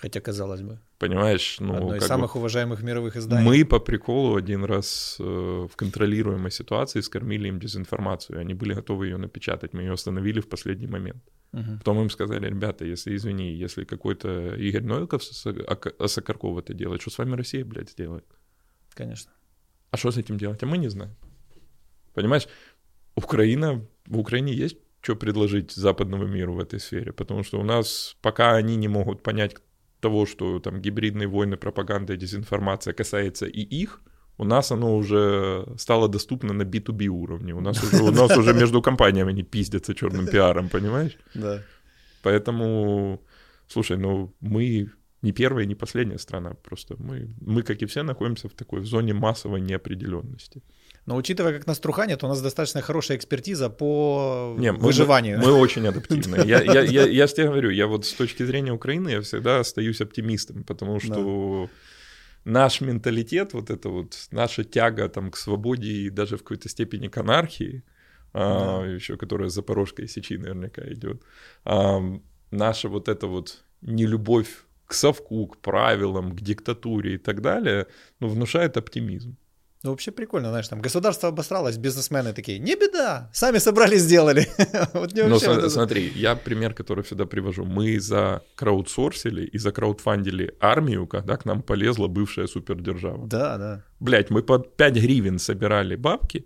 Хотя, казалось бы. Понимаешь, ну... Одно из самых бы, уважаемых мировых изданий. Мы по приколу один раз э, в контролируемой ситуации скормили им дезинформацию. Они были готовы ее напечатать. Мы ее остановили в последний момент. Угу. Потом им сказали, ребята, если, извини, если какой-то Игорь Новиков Осокарков это делает, что с вами Россия, блядь, сделает? Конечно. А что с этим делать? А мы не знаем. Понимаешь, Украина, в Украине есть что предложить западному миру в этой сфере, потому что у нас, пока они не могут понять того, что там гибридные войны, пропаганда и дезинформация касается и их, у нас оно уже стало доступно на B2B уровне. У нас уже, у нас уже между компаниями не пиздятся черным пиаром, понимаешь? Да. Поэтому, слушай, ну мы не первая, не последняя страна, просто мы, мы, как и все, находимся в такой в зоне массовой неопределенности. Но учитывая, как нас труханят, у нас достаточно хорошая экспертиза по Не, выживанию. Мы, мы очень адаптивны. Я, я, я, я же тебе говорю, я вот с точки зрения Украины я всегда остаюсь оптимистом, потому что наш менталитет, вот это вот, наша тяга там к свободе и даже в какой-то степени к анархии, а, да. а, еще которая с Запорожской сечи наверняка идет, а, наша вот эта вот нелюбовь к совку, к правилам, к диктатуре и так далее, ну, внушает оптимизм. Ну, вообще прикольно, знаешь, там государство обосралось, бизнесмены такие, не беда, сами собрали, сделали. вот ну, вот смотри, я пример, который всегда привожу. Мы за краудсорсили и за краудфандили армию, когда к нам полезла бывшая супердержава. Да, да. Блять, мы под 5 гривен собирали бабки,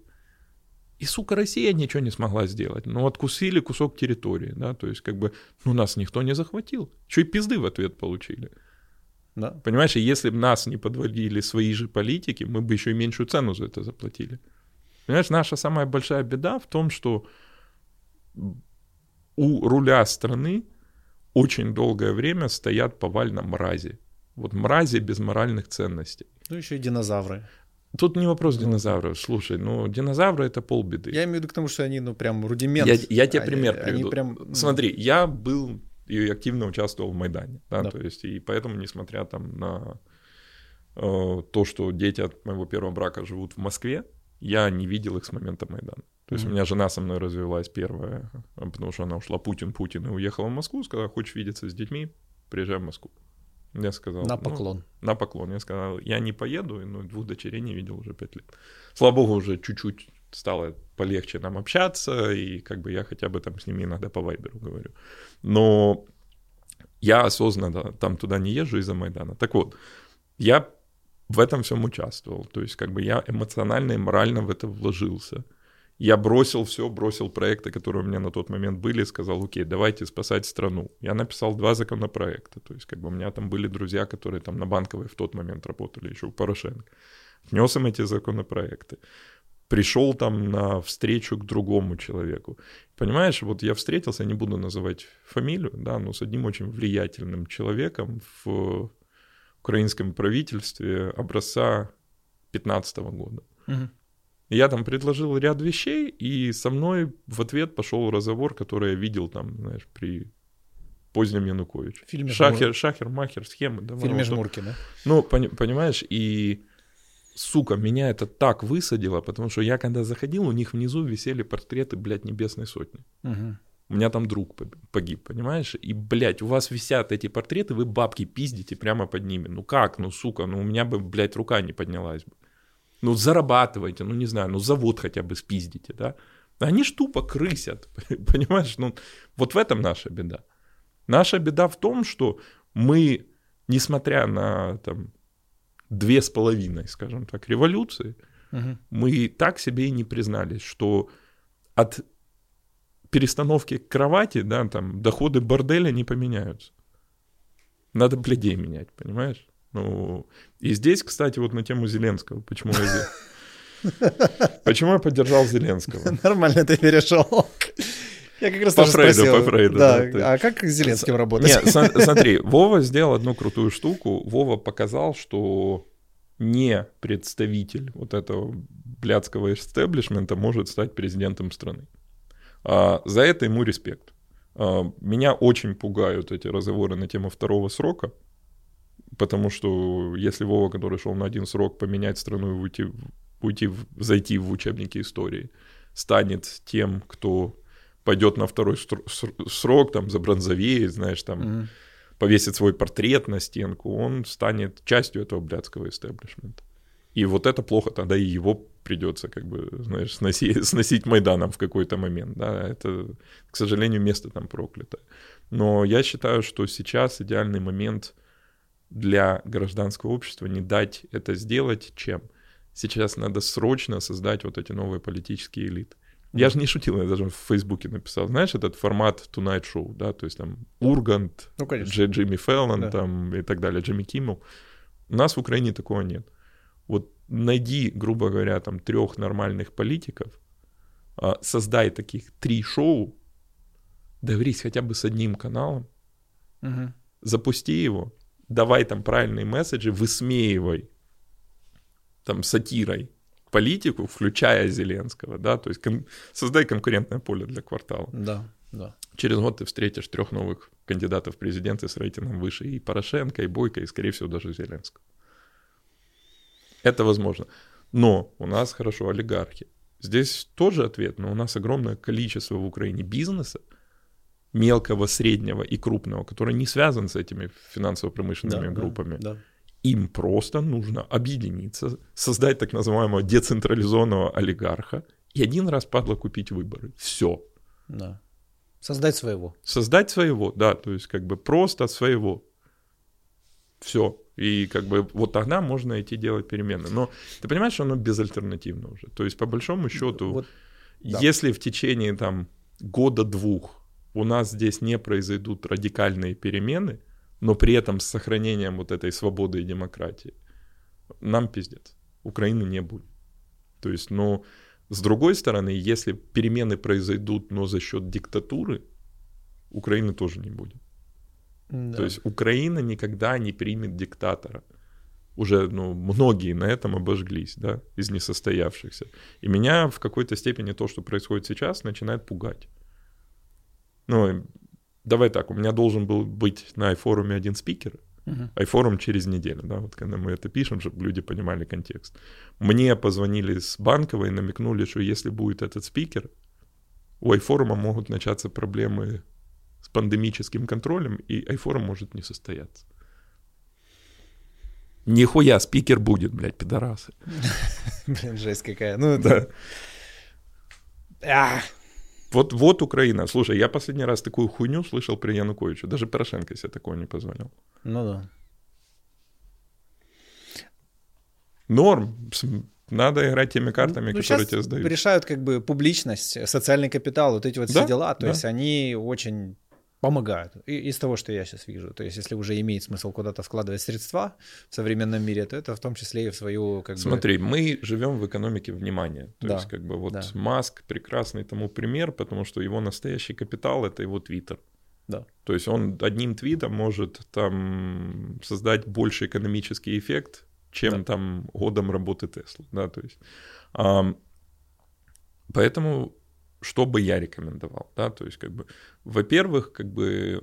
и, сука, Россия ничего не смогла сделать. Ну, откусили кусок территории, да, то есть, как бы, ну, нас никто не захватил. Что и пизды в ответ получили. Да. Понимаешь, если бы нас не подводили свои же политики, мы бы еще и меньшую цену за это заплатили. Понимаешь, наша самая большая беда в том, что у руля страны очень долгое время стоят повально мрази. Вот мрази без моральных ценностей. Ну, еще и динозавры. Тут не вопрос динозавров. Слушай, ну динозавры это полбеды. Я имею в виду к тому, что они, ну, прям рудимент. Я, я тебе пример они, приведу. Они прям... Ну. Смотри, я был и активно участвовал в Майдане, да, да. то есть, и поэтому, несмотря там на э, то, что дети от моего первого брака живут в Москве, я не видел их с момента Майдана. То есть mm-hmm. у меня жена со мной развелась первая, потому что она ушла Путин, Путин, и уехала в Москву, сказала, хочешь видеться с детьми, приезжай в Москву. Я сказал... На ну, поклон. Ну, на поклон. Я сказал, я не поеду, но ну, двух дочерей не видел уже пять лет. Слава богу, уже чуть-чуть стало полегче нам общаться, и как бы я хотя бы там с ними иногда по вайберу говорю. Но я осознанно там туда не езжу из-за Майдана. Так вот, я в этом всем участвовал. То есть как бы я эмоционально и морально в это вложился. Я бросил все, бросил проекты, которые у меня на тот момент были, сказал, окей, давайте спасать страну. Я написал два законопроекта, то есть как бы у меня там были друзья, которые там на банковой в тот момент работали, еще у Порошенко. Внес им эти законопроекты. Пришел там на встречу к другому человеку. Понимаешь, вот я встретился, не буду называть фамилию, да, но с одним очень влиятельным человеком в украинском правительстве образца 15 года. Угу. Я там предложил ряд вещей, и со мной в ответ пошел разговор, который я видел там, знаешь, при позднем Януковиче. фильме Шахер, Жмур... Шахер, Махер, схемы. Да, фильме Жмурки, да? Ну, пони- понимаешь, и, сука, меня это так высадило, потому что я когда заходил, у них внизу висели портреты, блядь, Небесной Сотни. Угу. У меня там друг погиб, понимаешь? И, блядь, у вас висят эти портреты, вы бабки пиздите прямо под ними. Ну как, ну, сука, ну у меня бы, блядь, рука не поднялась бы. Ну, зарабатывайте, ну, не знаю, ну, завод хотя бы спиздите, да. Они ж тупо крысят, понимаешь? Ну, вот в этом наша беда. Наша беда в том, что мы, несмотря на там две с половиной, скажем так, революции, угу. мы так себе и не признались, что от перестановки кровати, да, там, доходы борделя не поменяются. Надо бледей менять, понимаешь? Ну, и здесь, кстати, вот на тему Зеленского, почему я здесь... Почему я поддержал Зеленского? Нормально ты перешел. Я как раз по Фрейду, спросил, по Фрейду. Да, да а как с Зеленским работать? Нет, смотри, Вова сделал одну крутую штуку. Вова показал, что не представитель вот этого блядского эстеблишмента может стать президентом страны. А, за это ему респект. А, меня очень пугают эти разговоры на тему второго срока. Потому что если Вова, который шел на один срок, поменять страну и уйти, уйти зайти в учебники истории, станет тем, кто пойдет на второй срок, там, забронзовеет, знаешь, там, mm-hmm. повесит свой портрет на стенку, он станет частью этого блядского истеблишмента. И вот это плохо, тогда и его придется, как бы, знаешь, сносить, сносить Майданом в какой-то момент, да, это, к сожалению, место там проклято. Но я считаю, что сейчас идеальный момент для гражданского общества не дать это сделать, чем сейчас надо срочно создать вот эти новые политические элиты. Я же не шутил, я даже в Фейсбуке написал, знаешь, этот формат Tonight Show, да, то есть там Ургант, ну, Дж, Джимми Феллон да. там и так далее, Джимми Киммел. У нас в Украине такого нет. Вот найди, грубо говоря, там трех нормальных политиков, а, создай таких три шоу, договорись хотя бы с одним каналом, угу. запусти его, давай там правильные месседжи, высмеивай там сатирой политику, включая Зеленского, да, то есть кон- создай конкурентное поле для квартала. Да, да. Через год ты встретишь трех новых кандидатов в президенты с рейтингом выше и Порошенко, и Бойко, и, скорее всего, даже Зеленского. Это возможно. Но у нас хорошо олигархи. Здесь тоже ответ, но у нас огромное количество в Украине бизнеса, мелкого, среднего и крупного, который не связан с этими финансово-промышленными да, группами. Да, да. Им просто нужно объединиться, создать так называемого децентрализованного олигарха и один раз, падла, купить выборы. Все. Да. Создать своего. Создать своего, да, то есть как бы просто своего. Все. И как бы вот тогда можно идти делать перемены. Но ты понимаешь, что оно безальтернативно уже. То есть по большому счету, вот, да. если в течение там года-двух у нас здесь не произойдут радикальные перемены, но при этом с сохранением вот этой свободы и демократии, нам пиздец. Украины не будет. То есть, ну, с другой стороны, если перемены произойдут, но за счет диктатуры, Украины тоже не будет. Да. То есть Украина никогда не примет диктатора. Уже ну, многие на этом обожглись, да, из несостоявшихся. И меня в какой-то степени то, что происходит сейчас, начинает пугать. Ну, давай так, у меня должен был быть на iForum один спикер, uh iForum через неделю, да, вот когда мы это пишем, чтобы люди понимали контекст. Мне позвонили с банковой и намекнули, что если будет этот спикер, у iForum могут начаться проблемы с пандемическим контролем, и iForum может не состояться. Нихуя, спикер будет, блядь, пидорасы. Блин, жесть какая. Ну, да. Вот, вот Украина. Слушай, я последний раз такую хуйню слышал при Януковиче. Даже Порошенко себе такого не позвонил. Ну да. Норм. Надо играть теми картами, ну, которые тебе сдают. Решают как бы публичность, социальный капитал, вот эти вот да? все дела. То да. есть они очень помогают. Из того, что я сейчас вижу. То есть, если уже имеет смысл куда-то вкладывать средства в современном мире, то это в том числе и в свою как Смотри, бы... мы живем в экономике внимания. То да. есть, как бы вот да. Маск прекрасный тому пример, потому что его настоящий капитал это его твиттер. Да. То есть он одним твитом может там создать больше экономический эффект, чем да. там годом работы Теслы. Да, то есть, а, поэтому что бы я рекомендовал, да, то есть как бы, во-первых, как бы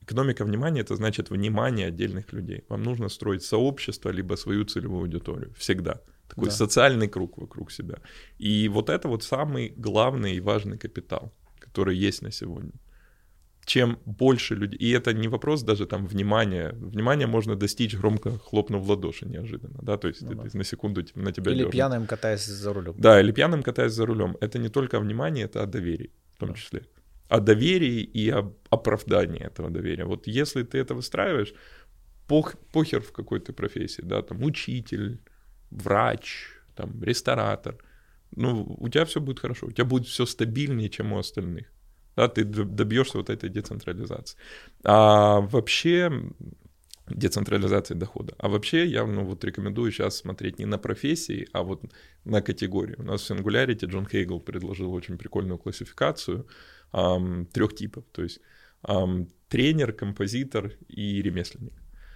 экономика внимания это значит внимание отдельных людей. Вам нужно строить сообщество либо свою целевую аудиторию всегда. Такой да. социальный круг вокруг себя. И вот это вот самый главный и важный капитал, который есть на сегодня чем больше людей, и это не вопрос даже там внимания, внимание можно достичь громко хлопнув в ладоши неожиданно, да, то есть ну, да. на секунду на тебя Или дернут. пьяным катаясь за рулем. Да, или пьяным катаясь за рулем. Это не только внимание, это о доверии в том да. числе. О доверии и об оправдании этого доверия. Вот если ты это выстраиваешь, пох, похер в какой то профессии, да, там учитель, врач, там ресторатор, ну, у тебя все будет хорошо, у тебя будет все стабильнее, чем у остальных да, ты добьешься вот этой децентрализации. А вообще децентрализации дохода. А вообще я ну, вот рекомендую сейчас смотреть не на профессии, а вот на категории. У нас в Singularity Джон Хейгл предложил очень прикольную классификацию эм, трех типов. То есть эм, тренер, композитор и ремесленник.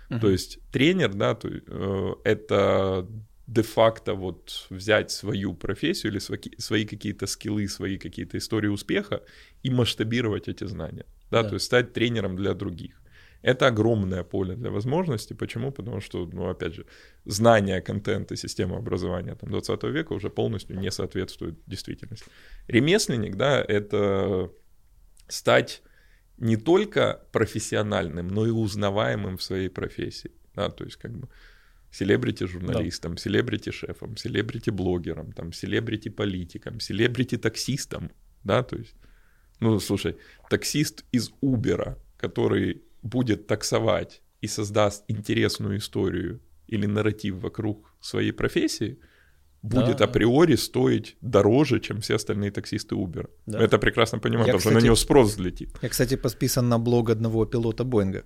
Uh-huh. То есть тренер, да, то, э, это де-факто вот взять свою профессию или свои, свои какие-то скиллы, свои какие-то истории успеха и масштабировать эти знания, да, да. то есть стать тренером для других. Это огромное поле для возможностей. Почему? Потому что, ну, опять же, знание контента системы образования там, 20 века уже полностью не соответствует действительности. Ремесленник, да, это стать не только профессиональным, но и узнаваемым в своей профессии. Да, то есть, как бы, селебрити-журналистом, да. селебрити-шефом, селебрити-блогером, там, селебрити-политиком, селебрити-таксистом, да, то есть, ну, слушай, таксист из Убера, который будет таксовать и создаст интересную историю или нарратив вокруг своей профессии, будет да, априори стоить дороже, чем все остальные таксисты Uber. Да. Это прекрасно понимаем, потому что на него спрос взлетит. Я, кстати, подписан на блог одного пилота Боинга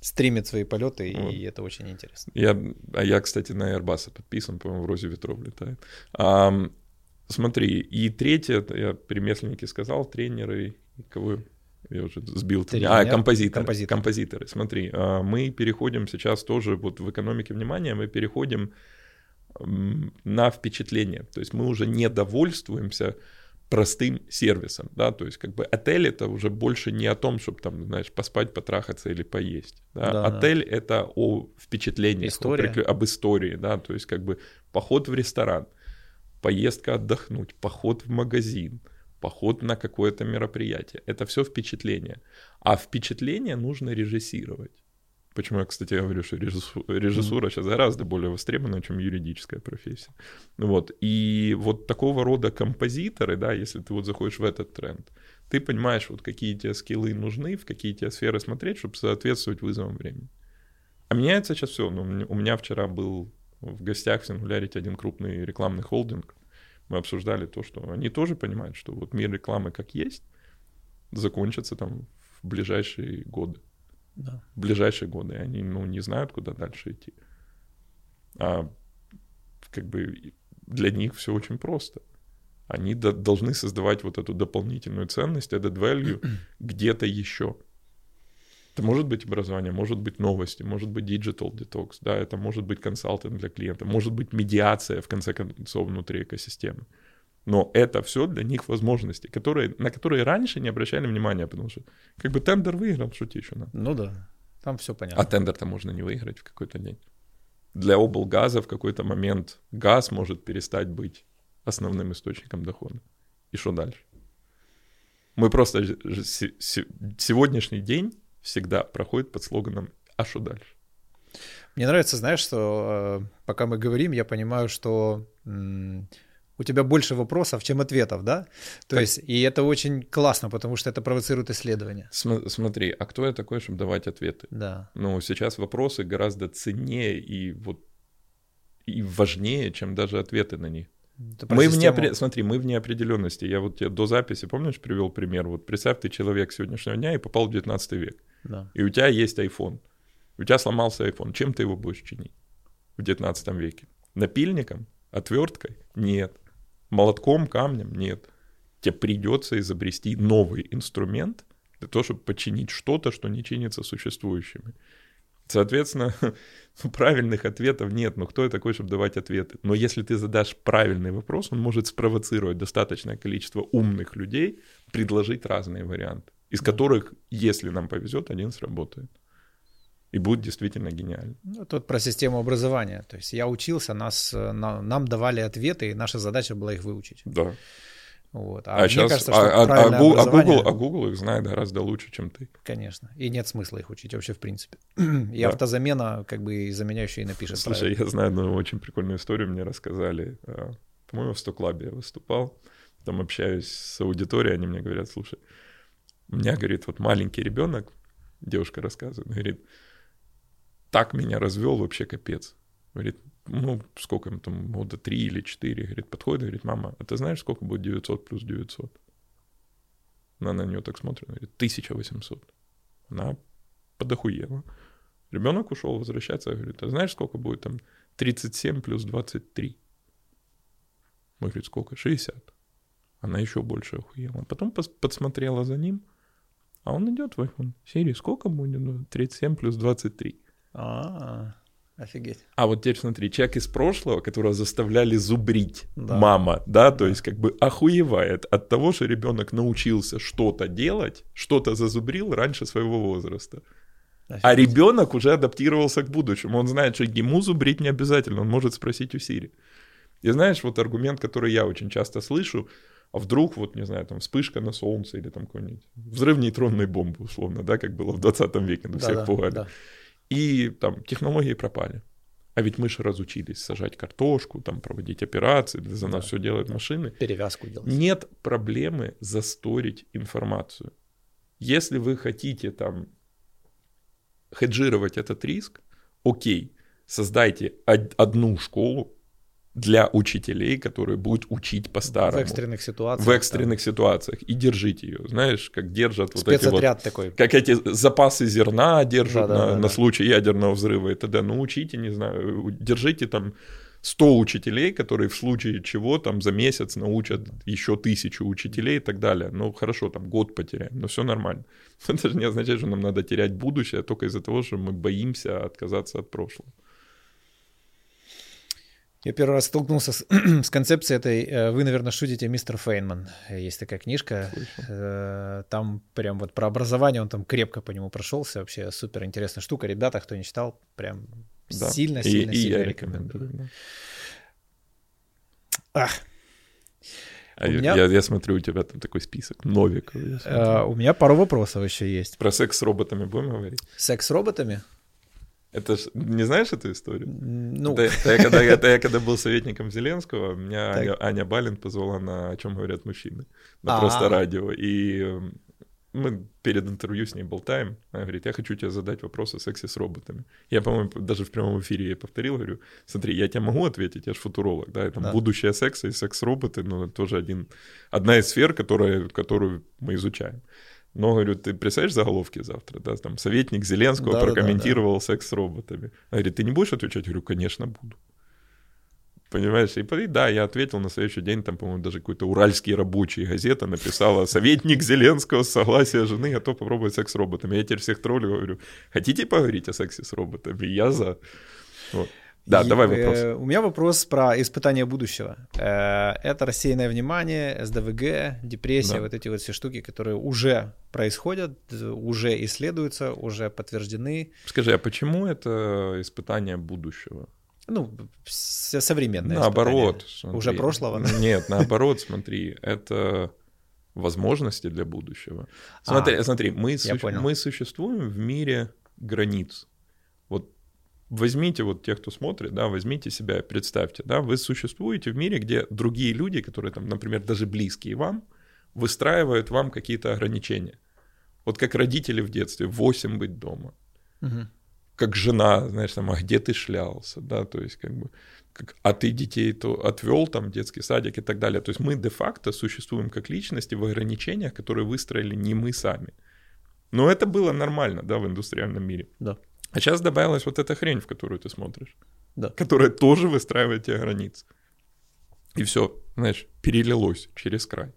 стримит свои полеты, вот. и это очень интересно. Я, а я, кстати, на Airbus подписан, по-моему, в Розе ветров летает. А, смотри, и третье, я при Месленнике сказал, тренеры, кого я уже сбил. Тренер, а, композиторы, композиторы. композиторы. Смотри, а, мы переходим сейчас тоже вот в экономике внимания, мы переходим на впечатление. То есть мы уже не довольствуемся простым сервисом, да, то есть как бы отель это уже больше не о том, чтобы там, знаешь, поспать, потрахаться или поесть, да? Да, отель да. это о впечатлении, История. об истории, да, то есть как бы поход в ресторан, поездка отдохнуть, поход в магазин, поход на какое-то мероприятие. Это все впечатление. А впечатление нужно режиссировать. Почему я, кстати, говорю, что режиссура, сейчас гораздо более востребована, чем юридическая профессия. Вот. И вот такого рода композиторы, да, если ты вот заходишь в этот тренд, ты понимаешь, вот какие тебе скиллы нужны, в какие тебе сферы смотреть, чтобы соответствовать вызовам времени. А меняется сейчас все. Ну, у меня вчера был в гостях в Singularity один крупный рекламный холдинг. Мы обсуждали то, что они тоже понимают, что вот мир рекламы как есть, закончится там в ближайшие годы. Да. В ближайшие годы. Они ну, не знают, куда дальше идти. А как бы для них все очень просто. Они до- должны создавать вот эту дополнительную ценность, этот value где-то еще. Это может быть образование, может быть новости, может быть digital detox, да, это может быть консалтинг для клиента, может быть медиация, в конце концов, внутри экосистемы. Но это все для них возможности, которые, на которые раньше не обращали внимания, потому что как бы тендер выиграл, что тебе еще надо? Ну да, там все понятно. А тендер-то можно не выиграть в какой-то день. Для облгаза в какой-то момент газ может перестать быть основным источником дохода. И что дальше? Мы просто сегодняшний день всегда проходит под слоганом «А что дальше?». Мне нравится, знаешь, что э, пока мы говорим, я понимаю, что у тебя больше вопросов, чем ответов, да? То так. есть, и это очень классно, потому что это провоцирует исследования. См- смотри, а кто я такой, чтобы давать ответы? Да. Ну, сейчас вопросы гораздо ценнее и вот и важнее, чем даже ответы на них. Мы в неопре... Смотри, мы в неопределенности. Я вот тебе до записи, помнишь, привел пример? Вот представь, ты человек сегодняшнего дня и попал в 19 век. Да. И у тебя есть iPhone. У тебя сломался iPhone. Чем ты его будешь чинить в 19 веке? Напильником? Отверткой? Нет. Молотком, камнем? Нет. Тебе придется изобрести новый инструмент для того, чтобы починить что-то, что не чинится существующими. Соответственно, ну, правильных ответов нет. Но кто я такой, чтобы давать ответы? Но если ты задашь правильный вопрос, он может спровоцировать достаточное количество умных людей предложить разные варианты из которых, если нам повезет, один сработает. И будет действительно гениально. Ну, тут про систему образования. То есть я учился, нас, на, нам давали ответы, и наша задача была их выучить. Да. Вот. А, а, сейчас, кажется, а, а, а, Google, образование... а Google их знает гораздо лучше, чем ты. Конечно. И нет смысла их учить вообще в принципе. И да. автозамена, как бы заменяющая и напишет. Слушай, правильно. я знаю одну очень прикольную историю, мне рассказали. А, по-моему, в Стоклабе я выступал. Там общаюсь с аудиторией, они мне говорят, слушай, у меня, говорит, вот маленький ребенок, девушка рассказывает, говорит, так меня развел вообще капец. Говорит, ну, сколько ему там, года три или четыре. Говорит, подходит, говорит, мама, а ты знаешь, сколько будет 900 плюс 900? Она на нее так смотрит, говорит, 1800. Она подохуела. Ребенок ушел, возвращается, говорит, а знаешь, сколько будет там 37 плюс 23? Мы говорит, сколько? 60. Она еще больше охуела. Потом подсмотрела за ним, а он идет в iPhone. Сири, сколько будет? Ну, 37 плюс 23. А, офигеть. А вот теперь смотри, человек из прошлого, которого заставляли зубрить да. мама, да, то есть как бы охуевает от того, что ребенок научился что-то делать, что-то зазубрил раньше своего возраста. А офигеть. А ребенок уже адаптировался к будущему. Он знает, что ему зубрить не обязательно, он может спросить у Сири. И знаешь, вот аргумент, который я очень часто слышу, а вдруг, вот, не знаю, там, вспышка на солнце или там какой-нибудь взрыв нейтронной бомбы, условно, да, как было в 20 веке, ну, всех да, пугали. Да. И там технологии пропали. А ведь мы же разучились сажать картошку, там проводить операции, за нас да, все делают да. машины. Перевязку делать. Нет проблемы засторить информацию. Если вы хотите там хеджировать этот риск, окей, создайте одну школу, для учителей, которые будут учить по-старому. В экстренных ситуациях. В экстренных да. ситуациях. И держите ее. Знаешь, как держат вот эти вот... такой. Как эти запасы зерна держат да, на, да, на да. случай ядерного взрыва и т.д. Ну, учите, не знаю, держите там 100 учителей, которые в случае чего там за месяц научат еще тысячу учителей и так далее. Ну, хорошо, там год потеряем, но все нормально. Это же не означает, что нам надо терять будущее только из-за того, что мы боимся отказаться от прошлого. Я первый раз столкнулся с, с концепцией этой. Э, вы, наверное, шутите, мистер Фейнман. Есть такая книжка. Слышал. Э, там прям вот про образование, он там крепко по нему прошелся. Вообще супер интересная штука. Ребята, кто не читал, прям да. сильно, сильно, и, сильно и я рекомендую. Да. Ах. А у я, меня... я, я смотрю, у тебя там такой список, Новик. А, у меня пару вопросов еще есть. Про секс с роботами будем говорить? Секс с роботами? Это ж, не знаешь эту историю? Ну... Это, это, я, когда, это я когда был советником Зеленского, меня Аня, Аня Балин позвала на «О чем говорят мужчины», на А-а-а. просто радио, и эм, мы перед интервью с ней болтаем, она говорит, я хочу тебе задать вопрос о сексе с роботами. Я, по-моему, даже в прямом эфире ей повторил, говорю, смотри, я тебе могу ответить, я же футуролог, да, это да. будущее секса и секс-роботы, но это тоже один, одна из сфер, которая, которую мы изучаем. Но, говорю, ты представляешь заголовки завтра, да, там, советник Зеленского да, прокомментировал да, да. секс с роботами. Она говорит, ты не будешь отвечать? Я говорю, конечно, буду. Понимаешь? И да, я ответил на следующий день, там, по-моему, даже какой-то уральский рабочий газета написала «Советник Зеленского с согласия жены готов попробовать секс с роботами». Я теперь всех троллю говорю, хотите поговорить о сексе с роботами? Я за. Вот. Да, и, давай вопрос. Э, у меня вопрос про испытание будущего. Э, это рассеянное внимание, СДВГ, депрессия, да. вот эти вот все штуки, которые уже происходят, уже исследуются, уже подтверждены. Скажи, а почему это испытание будущего? Ну, современное. Наоборот. Смотри. Уже прошлого? Нет, наоборот, смотри, это возможности для будущего. Смотри, а, смотри мы, су- мы существуем в мире границ. Возьмите вот тех, кто смотрит, да, возьмите себя, представьте, да, вы существуете в мире, где другие люди, которые там, например, даже близкие вам, выстраивают вам какие-то ограничения. Вот как родители в детстве, 8 быть дома. Угу как жена, знаешь, там, а где ты шлялся, да, то есть как бы, как, а ты детей то отвел там детский садик и так далее. То есть мы де-факто существуем как личности в ограничениях, которые выстроили не мы сами. Но это было нормально, да, в индустриальном мире. Да. А сейчас добавилась вот эта хрень, в которую ты смотришь, да. которая тоже выстраивает те границы. И все, знаешь, перелилось через край.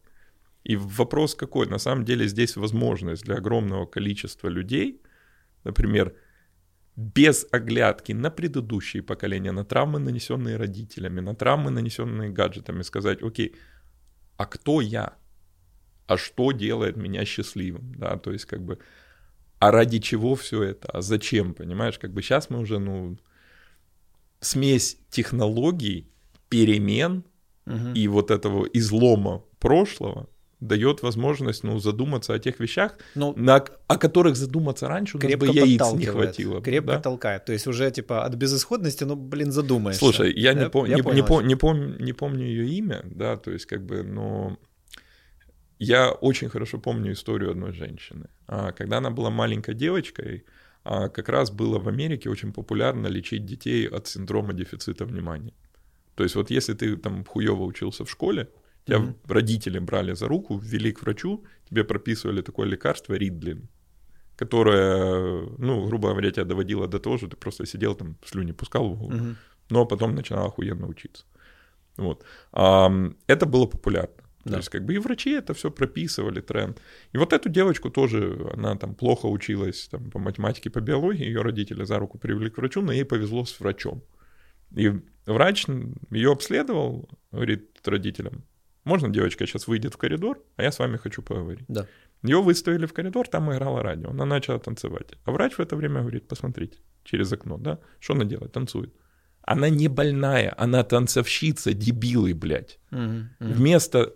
И вопрос какой? На самом деле здесь возможность для огромного количества людей, например, без оглядки на предыдущие поколения, на травмы, нанесенные родителями, на травмы, нанесенные гаджетами, сказать, окей, а кто я? А что делает меня счастливым? Да, то есть как бы, а ради чего все это? А зачем, понимаешь? Как бы сейчас мы уже, ну, смесь технологий, перемен угу. и вот этого излома прошлого, дает возможность ну, задуматься о тех вещах, ну, на, о которых задуматься раньше у нас бы яиц не хватило. Крепко да? толкает. То есть уже типа от безысходности, ну, блин, задумаешься. Слушай, я, не, пом- я не, не, пом- не, пом- не помню ее имя, да, то есть как бы, но я очень хорошо помню историю одной женщины. А, когда она была маленькой девочкой, а, как раз было в Америке очень популярно лечить детей от синдрома дефицита внимания. То есть вот если ты там хуево учился в школе, Тебя mm-hmm. родители брали за руку, ввели к врачу, тебе прописывали такое лекарство Ридлин, которое, ну, грубо говоря, тебя доводило до того, что ты просто сидел там, слюни пускал в голову, mm-hmm. но потом начинал охуенно учиться. Вот. Это было популярно. Да. То есть, как бы и врачи это все прописывали, тренд. И вот эту девочку тоже, она там плохо училась там, по математике, по биологии, ее родители за руку привели к врачу, но ей повезло с врачом. И врач ее обследовал, говорит родителям, можно девочка сейчас выйдет в коридор, а я с вами хочу поговорить. Да. Ее выставили в коридор, там играла радио, она начала танцевать. А врач в это время говорит, посмотрите, через окно, да, что она делает, танцует. Она не больная, она танцовщица, дебилы, блядь. Угу, угу. Вместо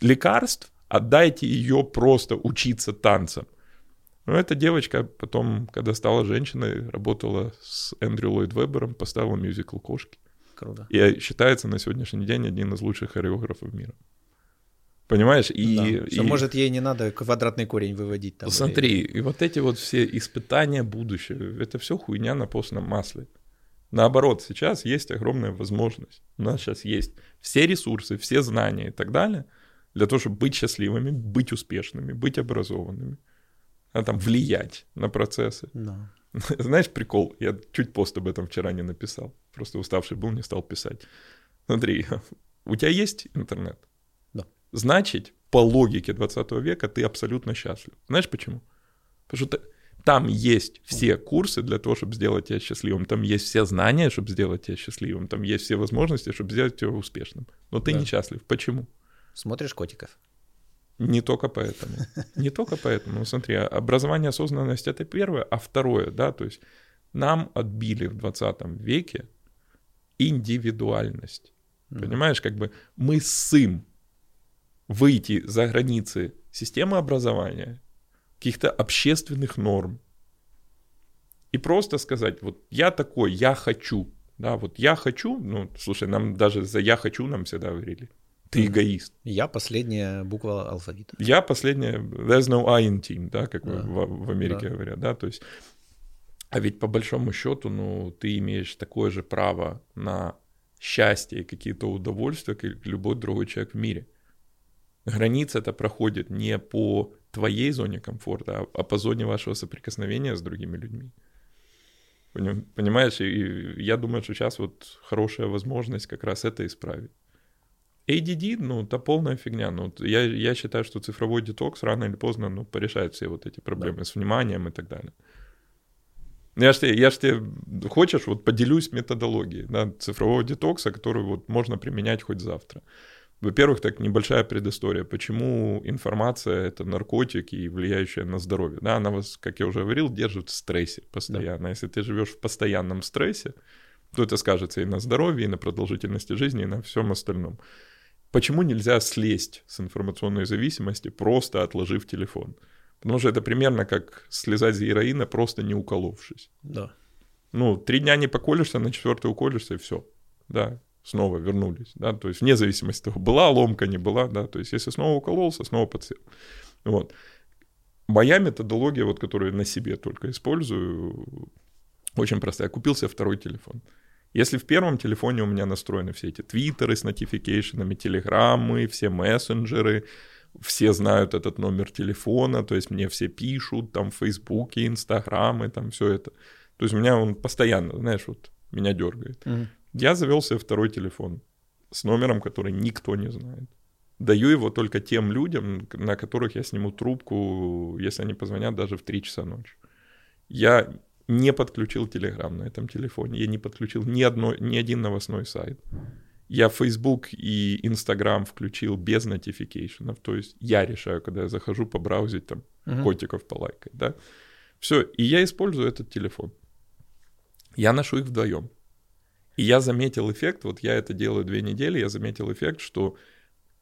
лекарств отдайте ее просто учиться танцам. Но эта девочка потом, когда стала женщиной, работала с Эндрю Ллойд Вебером, поставила мюзикл «Кошки». Круто. И считается на сегодняшний день одним из лучших хореографов мира. Понимаешь? И, да. и... Что, может, ей не надо квадратный корень выводить там. Смотри, или... и вот эти вот все испытания будущего, это все хуйня на постном масле. Наоборот, сейчас есть огромная возможность. У нас сейчас есть все ресурсы, все знания и так далее для того, чтобы быть счастливыми, быть успешными, быть образованными, а там влиять на процессы. Да. Знаешь, прикол, я чуть пост об этом вчера не написал. Просто уставший был, не стал писать. Смотри, у тебя есть интернет? Да. Значит, по логике 20 века ты абсолютно счастлив. Знаешь почему? Потому что там есть все курсы для того, чтобы сделать тебя счастливым. Там есть все знания, чтобы сделать тебя счастливым. Там есть все возможности, чтобы сделать тебя успешным. Но ты да. несчастлив. Почему? Смотришь котиков. Не только поэтому. Не только поэтому. Ну, смотри, образование, осознанность — это первое, а второе, да, то есть нам отбили в 20 веке индивидуальность. Mm. Понимаешь, как бы мы сым выйти за границы системы образования, каких-то общественных норм, и просто сказать, вот я такой, я хочу, да, вот я хочу, ну, слушай, нам даже за я хочу нам всегда говорили, ты эгоист. Я последняя буква алфавита. Я последняя, there's no I in team, да, как да. В, в Америке да. говорят, да, то есть, а ведь по большому счету, ну, ты имеешь такое же право на счастье и какие-то удовольствия, как любой другой человек в мире. Граница это проходит не по твоей зоне комфорта, а, а по зоне вашего соприкосновения с другими людьми. Понимаешь, и я думаю, что сейчас вот хорошая возможность как раз это исправить. ADD, ну, это полная фигня. Ну, я, я считаю, что цифровой детокс рано или поздно ну, порешает все вот эти проблемы да. с вниманием и так далее. Я ж, тебе, я ж тебе, хочешь, вот поделюсь методологией да, цифрового детокса, которую вот можно применять хоть завтра. Во-первых, так небольшая предыстория. Почему информация — это наркотик и влияющая на здоровье? Да, она вас, как я уже говорил, держит в стрессе постоянно. Да. Если ты живешь в постоянном стрессе, то это скажется и на здоровье, и на продолжительности жизни, и на всем остальном. Почему нельзя слезть с информационной зависимости, просто отложив телефон? Потому что это примерно как слезать с героина, просто не уколовшись. Да. Ну, три дня не поколешься, на четвертый уколешься, и все. Да, снова вернулись, да, то есть вне зависимости от того, была ломка, не была, да, то есть если снова укололся, снова подсел. Вот. Моя методология, вот, которую я на себе только использую, очень простая. Я купил себе второй телефон. Если в первом телефоне у меня настроены все эти твиттеры с нотификейшенами, телеграммы, все мессенджеры, все знают этот номер телефона, то есть мне все пишут, там, в Фейсбуке, Инстаграмы, там, все это. То есть у меня он постоянно, знаешь, вот меня дергает. Mm. Я завел себе второй телефон с номером, который никто не знает. Даю его только тем людям, на которых я сниму трубку, если они позвонят даже в 3 часа ночи. Я не подключил Telegram на этом телефоне, я не подключил ни, одно, ни один новостной сайт. Я Facebook и Instagram включил без нотификейшенов, то есть я решаю, когда я захожу побраузить там uh-huh. котиков полайкать, да. Все, и я использую этот телефон. Я ношу их вдвоем. И я заметил эффект, вот я это делаю две недели, я заметил эффект, что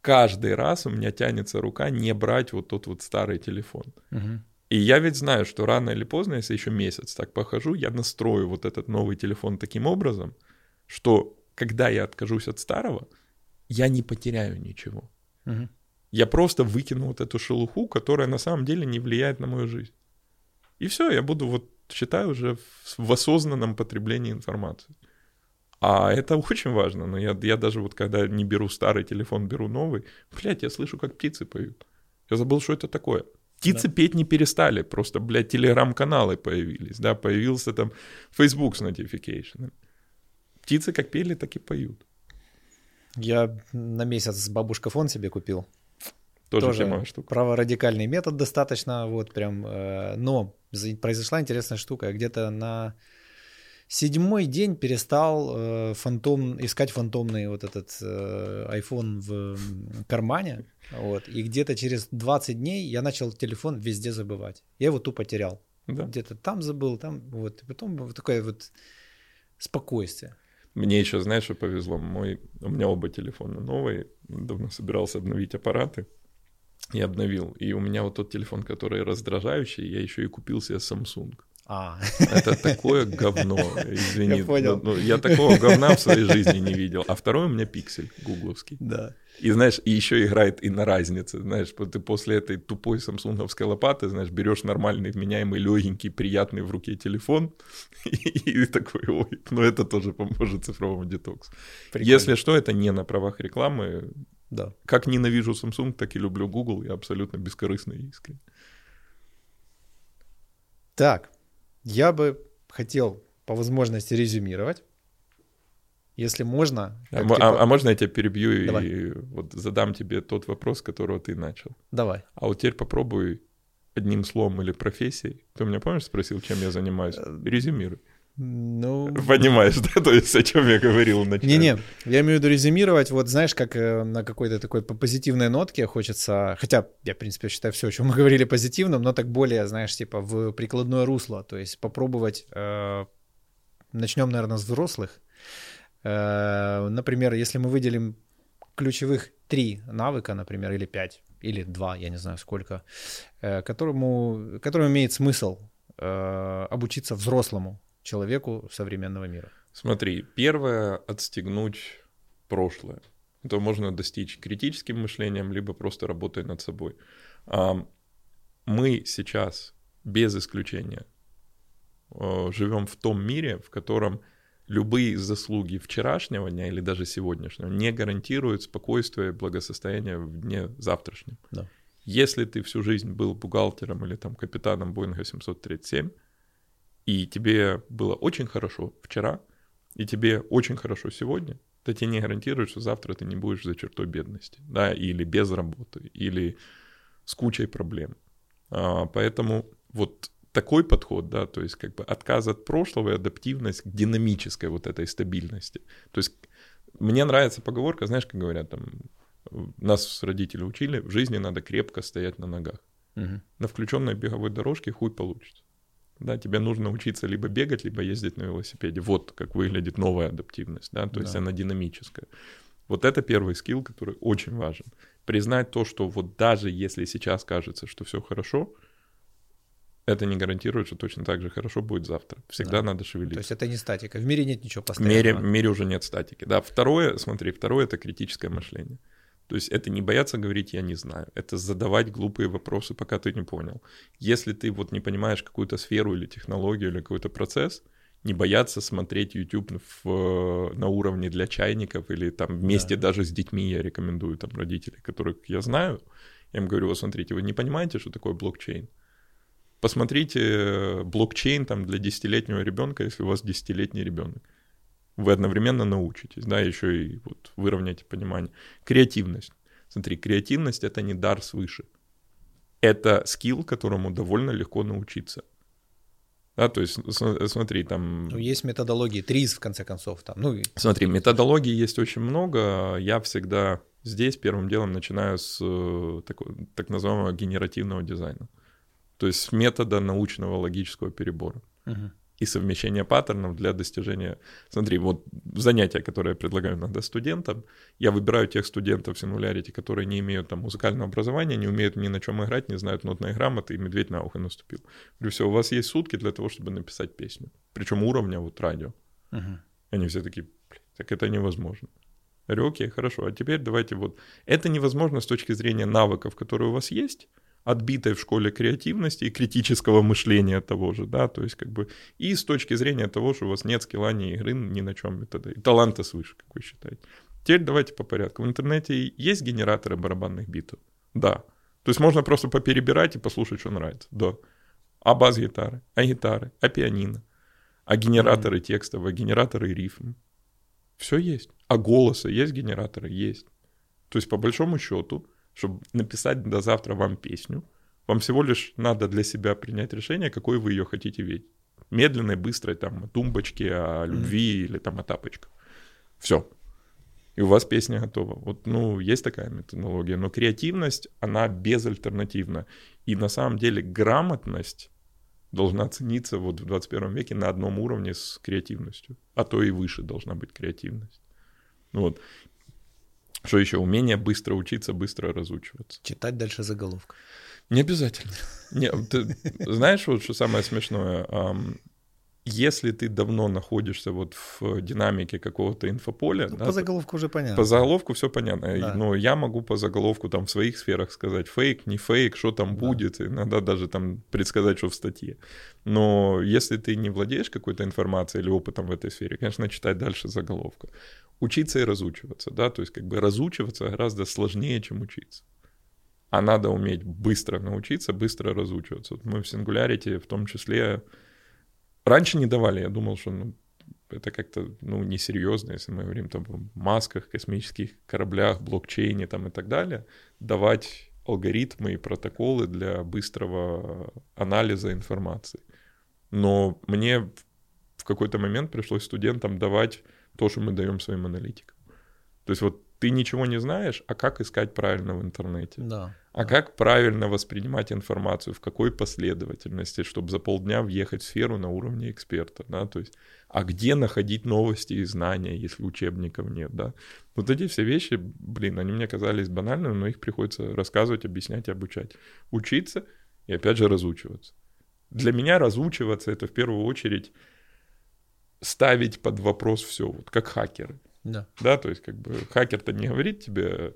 каждый раз у меня тянется рука не брать вот тот вот старый телефон. Uh-huh. И я ведь знаю, что рано или поздно, если еще месяц так похожу, я настрою вот этот новый телефон таким образом, что когда я откажусь от старого, я не потеряю ничего. Угу. Я просто выкину вот эту шелуху, которая на самом деле не влияет на мою жизнь. И все, я буду вот, считаю, уже в осознанном потреблении информации. А это очень важно. Но я, я даже вот когда не беру старый телефон, беру новый, блядь, я слышу, как птицы поют. Я забыл, что это такое. Птицы да. петь не перестали, просто, блядь, телеграм-каналы появились, да, появился там Facebook с notification. Птицы как пели, так и поют. Я на месяц бабушка фон себе купил. Тоже, Тоже тема штука. Праворадикальный метод достаточно, вот прям. Э, но произошла интересная штука. Где-то на седьмой день перестал э, фантом, искать фантомный вот этот э, iPhone в кармане. Вот, и где-то через 20 дней я начал телефон везде забывать. Я его тупо терял. Да. Где-то там забыл, там вот. И потом вот такое вот спокойствие. Мне еще, знаешь, что повезло? Мой, у меня оба телефона новые. Давно собирался обновить аппараты. И обновил. И у меня вот тот телефон, который раздражающий, я еще и купил себе Samsung. А. Это такое говно, извини. Я понял. Ну, я такого говна в своей жизни не видел. А второй у меня пиксель гугловский. Да. И знаешь, и еще играет и на разнице, знаешь, ты после этой тупой самсунговской лопаты, знаешь, берешь нормальный, вменяемый, легенький, приятный в руке телефон, и, такой, ой, ну это тоже поможет цифровому детоксу. Если что, это не на правах рекламы. Да. Как ненавижу Samsung, так и люблю Google, я абсолютно бескорыстно и искренне. Так, я бы хотел по возможности резюмировать. Если можно. А, типа... а, а можно я тебя перебью Давай. и вот задам тебе тот вопрос, которого ты начал? Давай. А вот теперь попробуй одним словом или профессией. Ты меня помнишь спросил, чем я занимаюсь? Э, Резюмируй. Ну... Понимаешь, да? То есть о чем я говорил вначале. Не-не, я имею в виду резюмировать, вот знаешь, как э, на какой-то такой позитивной нотке хочется, хотя я, в принципе, считаю все, о чем мы говорили позитивным, но так более, знаешь, типа в прикладное русло, то есть попробовать, э, начнем, наверное, с взрослых, Э, например, если мы выделим ключевых три навыка, например, или пять, или два, я не знаю сколько, э, которому, которым имеет смысл э, обучиться взрослому человеку современного мира? Смотри, первое — отстегнуть прошлое. Это можно достичь критическим мышлением, либо просто работая над собой. Мы сейчас, без исключения, э, живем в том мире, в котором любые заслуги вчерашнего дня или даже сегодняшнего не гарантируют спокойствие и благосостояние в дне завтрашнем. Да. Если ты всю жизнь был бухгалтером или там капитаном Боинга 737, и тебе было очень хорошо вчера, и тебе очень хорошо сегодня, то тебе не гарантирует, что завтра ты не будешь за чертой бедности, да, или без работы, или с кучей проблем. А, поэтому вот такой подход, да, то есть как бы отказ от прошлого и адаптивность к динамической вот этой стабильности. То есть мне нравится поговорка, знаешь, как говорят там, нас родители учили, в жизни надо крепко стоять на ногах. Угу. На включенной беговой дорожке хуй получится. Да, тебе нужно учиться либо бегать, либо ездить на велосипеде. Вот как выглядит новая адаптивность, да, то да. есть она динамическая. Вот это первый скилл, который очень важен. Признать то, что вот даже если сейчас кажется, что все хорошо, это не гарантирует, что точно так же хорошо будет завтра. Всегда да. надо шевелиться. То есть это не статика. В мире нет ничего постоянного. В мире, в мире уже нет статики. Да, второе, смотри, второе — это критическое мышление. То есть это не бояться говорить «я не знаю», это задавать глупые вопросы, пока ты не понял. Если ты вот не понимаешь какую-то сферу или технологию или какой-то процесс, не бояться смотреть YouTube в, на уровне для чайников или там вместе да. даже с детьми я рекомендую там родителей, которых я знаю, я им говорю, вот смотрите, вы не понимаете, что такое блокчейн? Посмотрите э, блокчейн там для десятилетнего ребенка, если у вас десятилетний ребенок. Вы одновременно научитесь, да, еще и вот выровняйте понимание. Креативность. Смотри, креативность — это не дар свыше. Это скилл, которому довольно легко научиться. Да, то есть, смотри, там... Ну, есть методологии, ТРИЗ, в конце концов. Там, ну, смотри, методологий есть очень много. Я всегда здесь первым делом начинаю с э, так, так называемого генеративного дизайна то есть метода научного логического перебора. Угу. И совмещение паттернов для достижения... Смотри, вот занятия, которые я предлагаю иногда студентам, я выбираю тех студентов в Singularity, которые не имеют там музыкального образования, не умеют ни на чем играть, не знают нотной грамоты, и медведь на ухо наступил. Говорю, все, у вас есть сутки для того, чтобы написать песню. Причем уровня вот радио. Угу. Они все такие, так это невозможно. Я говорю, окей, хорошо, а теперь давайте вот... Это невозможно с точки зрения навыков, которые у вас есть, отбитой в школе креативности и критического мышления того же, да, то есть как бы и с точки зрения того, что у вас нет скилла ни игры ни на чем, это, и таланта свыше, как вы считаете. Теперь давайте по порядку. В интернете есть генераторы барабанных битов? Да. То есть можно просто поперебирать и послушать, что нравится. Да. А бас-гитары, а гитары, а пианино, а генераторы mm-hmm. текстов, а генераторы рифм. Все есть. А голоса есть генераторы? Есть. То есть, по большому счету, чтобы написать до завтра вам песню, вам всего лишь надо для себя принять решение, какой вы ее хотите видеть. Медленной, быстрой, там, о тумбочке, о любви mm. или там о тапочках. Все. И у вас песня готова. Вот, ну, есть такая методология. Но креативность, она безальтернативна. И на самом деле грамотность должна цениться вот в 21 веке на одном уровне с креативностью. А то и выше должна быть креативность. Вот. Что еще? Умение быстро учиться, быстро разучиваться. Читать дальше заголовка. Не обязательно. Не, ты знаешь, вот что самое смешное? Если ты давно находишься вот в динамике какого-то инфополя... Ну, да, по заголовку уже понятно. По заголовку все понятно. Да. Но я могу по заголовку там в своих сферах сказать фейк, не фейк, что там да. будет, иногда даже там предсказать, что в статье. Но если ты не владеешь какой-то информацией или опытом в этой сфере, конечно, читать дальше заголовка учиться и разучиваться, да, то есть как бы разучиваться гораздо сложнее, чем учиться. А надо уметь быстро научиться, быстро разучиваться. Вот мы в Singularity в том числе раньше не давали, я думал, что ну, это как-то ну, несерьезно, если мы говорим там о масках, космических кораблях, блокчейне там и так далее, давать алгоритмы и протоколы для быстрого анализа информации. Но мне в какой-то момент пришлось студентам давать то, что мы даем своим аналитикам. То есть вот ты ничего не знаешь, а как искать правильно в интернете? Да. А как правильно воспринимать информацию, в какой последовательности, чтобы за полдня въехать в сферу на уровне эксперта, да, то есть, а где находить новости и знания, если учебников нет, да. Вот эти все вещи, блин, они мне казались банальными, но их приходится рассказывать, объяснять и обучать. Учиться и опять же разучиваться. Для меня разучиваться это в первую очередь ставить под вопрос все, вот как хакеры. Да. Да, то есть как бы хакер-то не говорит тебе,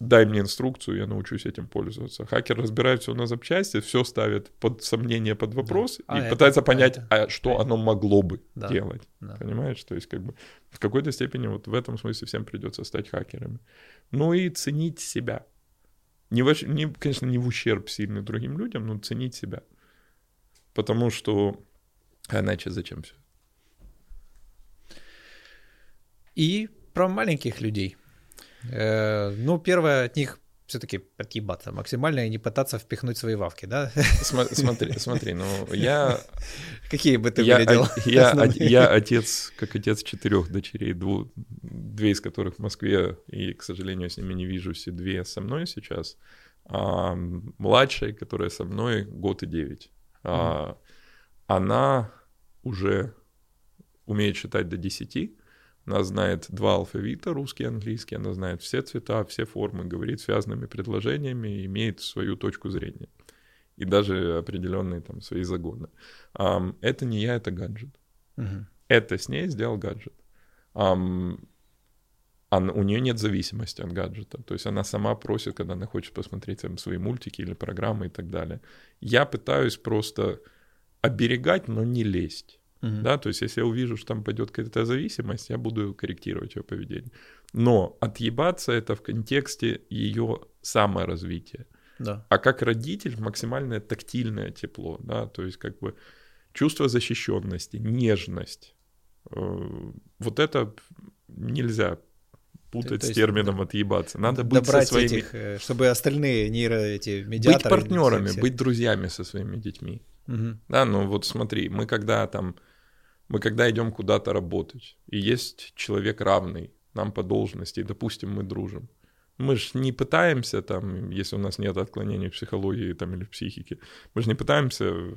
дай мне инструкцию, я научусь этим пользоваться. Хакер разбирает все на запчасти, все ставит под сомнение, под вопрос да. и а пытается это, понять, это, а что это. оно могло бы да. делать. Да. Понимаешь? То есть как бы в какой-то степени вот в этом смысле всем придется стать хакерами. Ну и ценить себя. Не, в, не, конечно, не в ущерб сильно другим людям, но ценить себя. Потому что а иначе зачем все? И про маленьких людей. Э, ну, первое от них все-таки отъебаться максимально и не пытаться впихнуть свои вавки, да? Смотри, смотри, ну я... Какие бы ты я, выглядел? Я, я отец, как отец четырех дочерей, дву, две из которых в Москве, и, к сожалению, с ними не вижу, все две со мной сейчас. А младшая, которая со мной, год и девять. А, она уже умеет считать до десяти, она знает два алфавита, русский и английский, она знает все цвета, все формы, говорит связанными предложениями, имеет свою точку зрения. И даже определенные там свои загоны. Um, это не я, это гаджет. Uh-huh. Это с ней сделал гаджет. Um, она, у нее нет зависимости от гаджета. То есть она сама просит, когда она хочет посмотреть там, свои мультики или программы и так далее. Я пытаюсь просто оберегать, но не лезть. Uh-huh. Да, то есть если я увижу, что там пойдет какая-то зависимость, я буду корректировать ее поведение. Но отъебаться это в контексте ее саморазвития. Да. А как родитель максимальное тактильное тепло, да, то есть как бы чувство защищенности, нежность. Э, вот это нельзя путать с термином да, отъебаться. Надо быть со своими... этих, э, чтобы остальные нейро эти медиаторы... Быть партнерами, быть друзьями со своими детьми. Угу. Да, ну вот смотри, мы когда там, мы когда идем куда-то работать, и есть человек равный нам по должности, и, допустим, мы дружим, мы же не пытаемся там, если у нас нет отклонений в психологии там, или в психике, мы же не пытаемся э,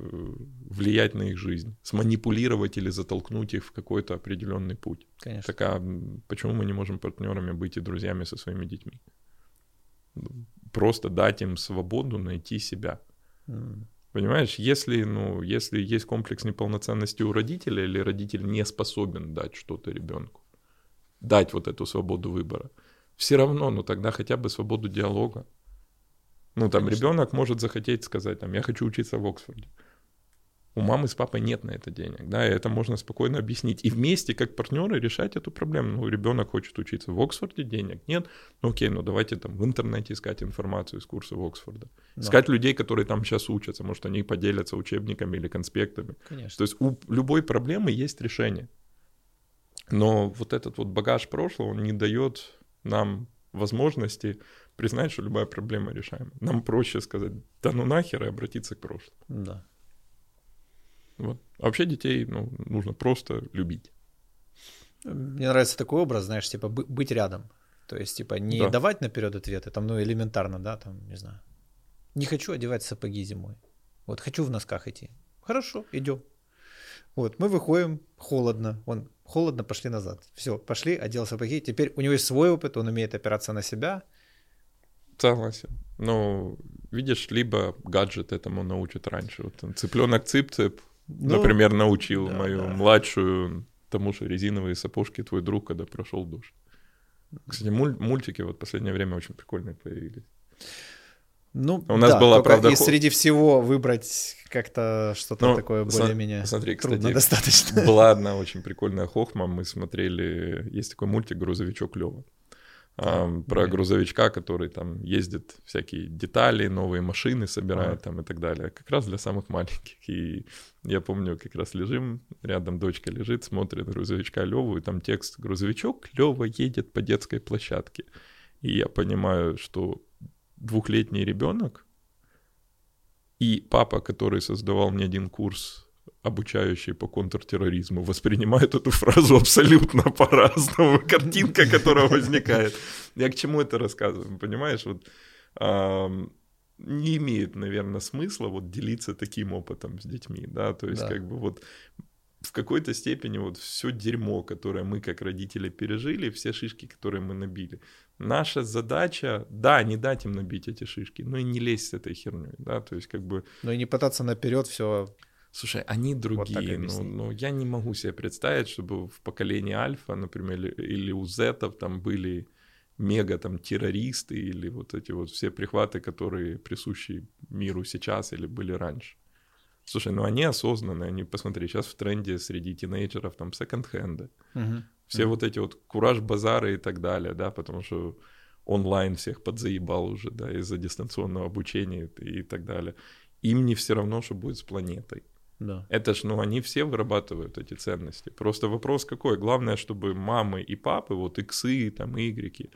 влиять на их жизнь, сманипулировать или затолкнуть их в какой-то определенный путь. Конечно. Так а почему мы не можем партнерами быть и друзьями со своими детьми? Просто дать им свободу найти себя. Mm. Понимаешь, если, ну, если есть комплекс неполноценности у родителя, или родитель не способен дать что-то ребенку, дать вот эту свободу выбора, все равно, ну тогда хотя бы свободу диалога. Ну, там ребенок может захотеть сказать, там, я хочу учиться в Оксфорде. У мамы с папой нет на это денег, да, и это можно спокойно объяснить. И вместе, как партнеры, решать эту проблему. Ну, ребенок хочет учиться в Оксфорде, денег нет. Ну, окей, ну давайте там в интернете искать информацию из курса в Оксфорда. Да. Искать людей, которые там сейчас учатся. Может, они поделятся учебниками или конспектами. Конечно. То есть у любой проблемы есть решение. Но вот этот вот багаж прошлого, он не дает нам возможности признать, что любая проблема решаема. Нам проще сказать, да ну нахер, и обратиться к прошлому. Да. Вот. А вообще детей ну, нужно просто любить. Мне нравится такой образ, знаешь, типа быть рядом. То есть, типа, не да. давать наперед ответы, там, ну, элементарно, да, там, не знаю. Не хочу одевать сапоги зимой. Вот, хочу в носках идти. Хорошо, идем. Вот, мы выходим, холодно. Он холодно, пошли назад. Все, пошли, одел сапоги. Теперь у него есть свой опыт, он умеет опираться на себя. Согласен. Ну, видишь, либо гаджет этому научит раньше. Вот цыпленок цып-цып, ну, например, научил да, мою да. младшую тому, что резиновые сапожки твой друг, когда прошел душ. Кстати, муль- мультики вот в последнее время очень прикольные появились. Ну, у нас да, была, правда, и среди всего выбрать как-то что-то ну, такое более-менее смотри, трудно кстати, достаточно. Была одна очень прикольная хохма, мы смотрели, есть такой мультик «Грузовичок Лёва» про грузовичка, который там ездит всякие детали, новые машины собирает там и так далее. Как раз для самых маленьких. И я помню, как раз лежим, рядом дочка лежит, смотрит грузовичка Леву, и там текст «Грузовичок Лева едет по детской площадке». И я понимаю, что двухлетний ребенок и папа, который создавал мне один курс обучающие по контртерроризму воспринимают эту фразу абсолютно по-разному. Картинка, которая возникает. Я к чему это рассказываю, понимаешь? Вот не имеет, наверное, смысла вот делиться таким опытом с детьми, да, то есть да. как бы вот в какой-то степени вот все дерьмо, которое мы как родители пережили, все шишки, которые мы набили. Наша задача, да, не дать им набить эти шишки, но и не лезть с этой херней, да, то есть как бы... Но и не пытаться наперед все Слушай, они другие. Вот ну, ну, я не могу себе представить, чтобы в поколении Альфа, например, или, или у Зетов там были мега там террористы или вот эти вот все прихваты, которые присущи миру сейчас или были раньше. Слушай, ну они осознанные, они, посмотри, сейчас в тренде среди тинейджеров там секонд-хенды. Угу. Все угу. вот эти вот кураж-базары и так далее, да, потому что онлайн всех подзаебал уже, да, из-за дистанционного обучения и так далее. Им не все равно, что будет с планетой. Да. Это ж, ну, они все вырабатывают эти ценности. Просто вопрос какой? Главное, чтобы мамы и папы, вот иксы, там, игреки,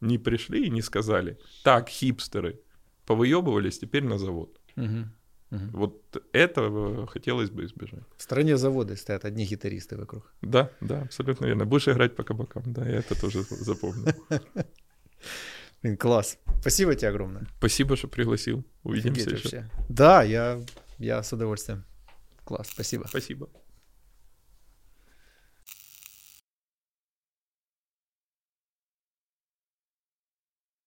не пришли и не сказали, так, хипстеры, повыебывались, теперь на завод. Угу. Угу. Вот этого хотелось бы избежать. В стране завода стоят одни гитаристы вокруг. Да, да, абсолютно верно. Будешь играть по кабакам, да, я это тоже запомнил. Блин, класс. Спасибо тебе огромное. Спасибо, что пригласил. Увидимся еще. Да, я, я с удовольствием. Класс, спасибо. Спасибо.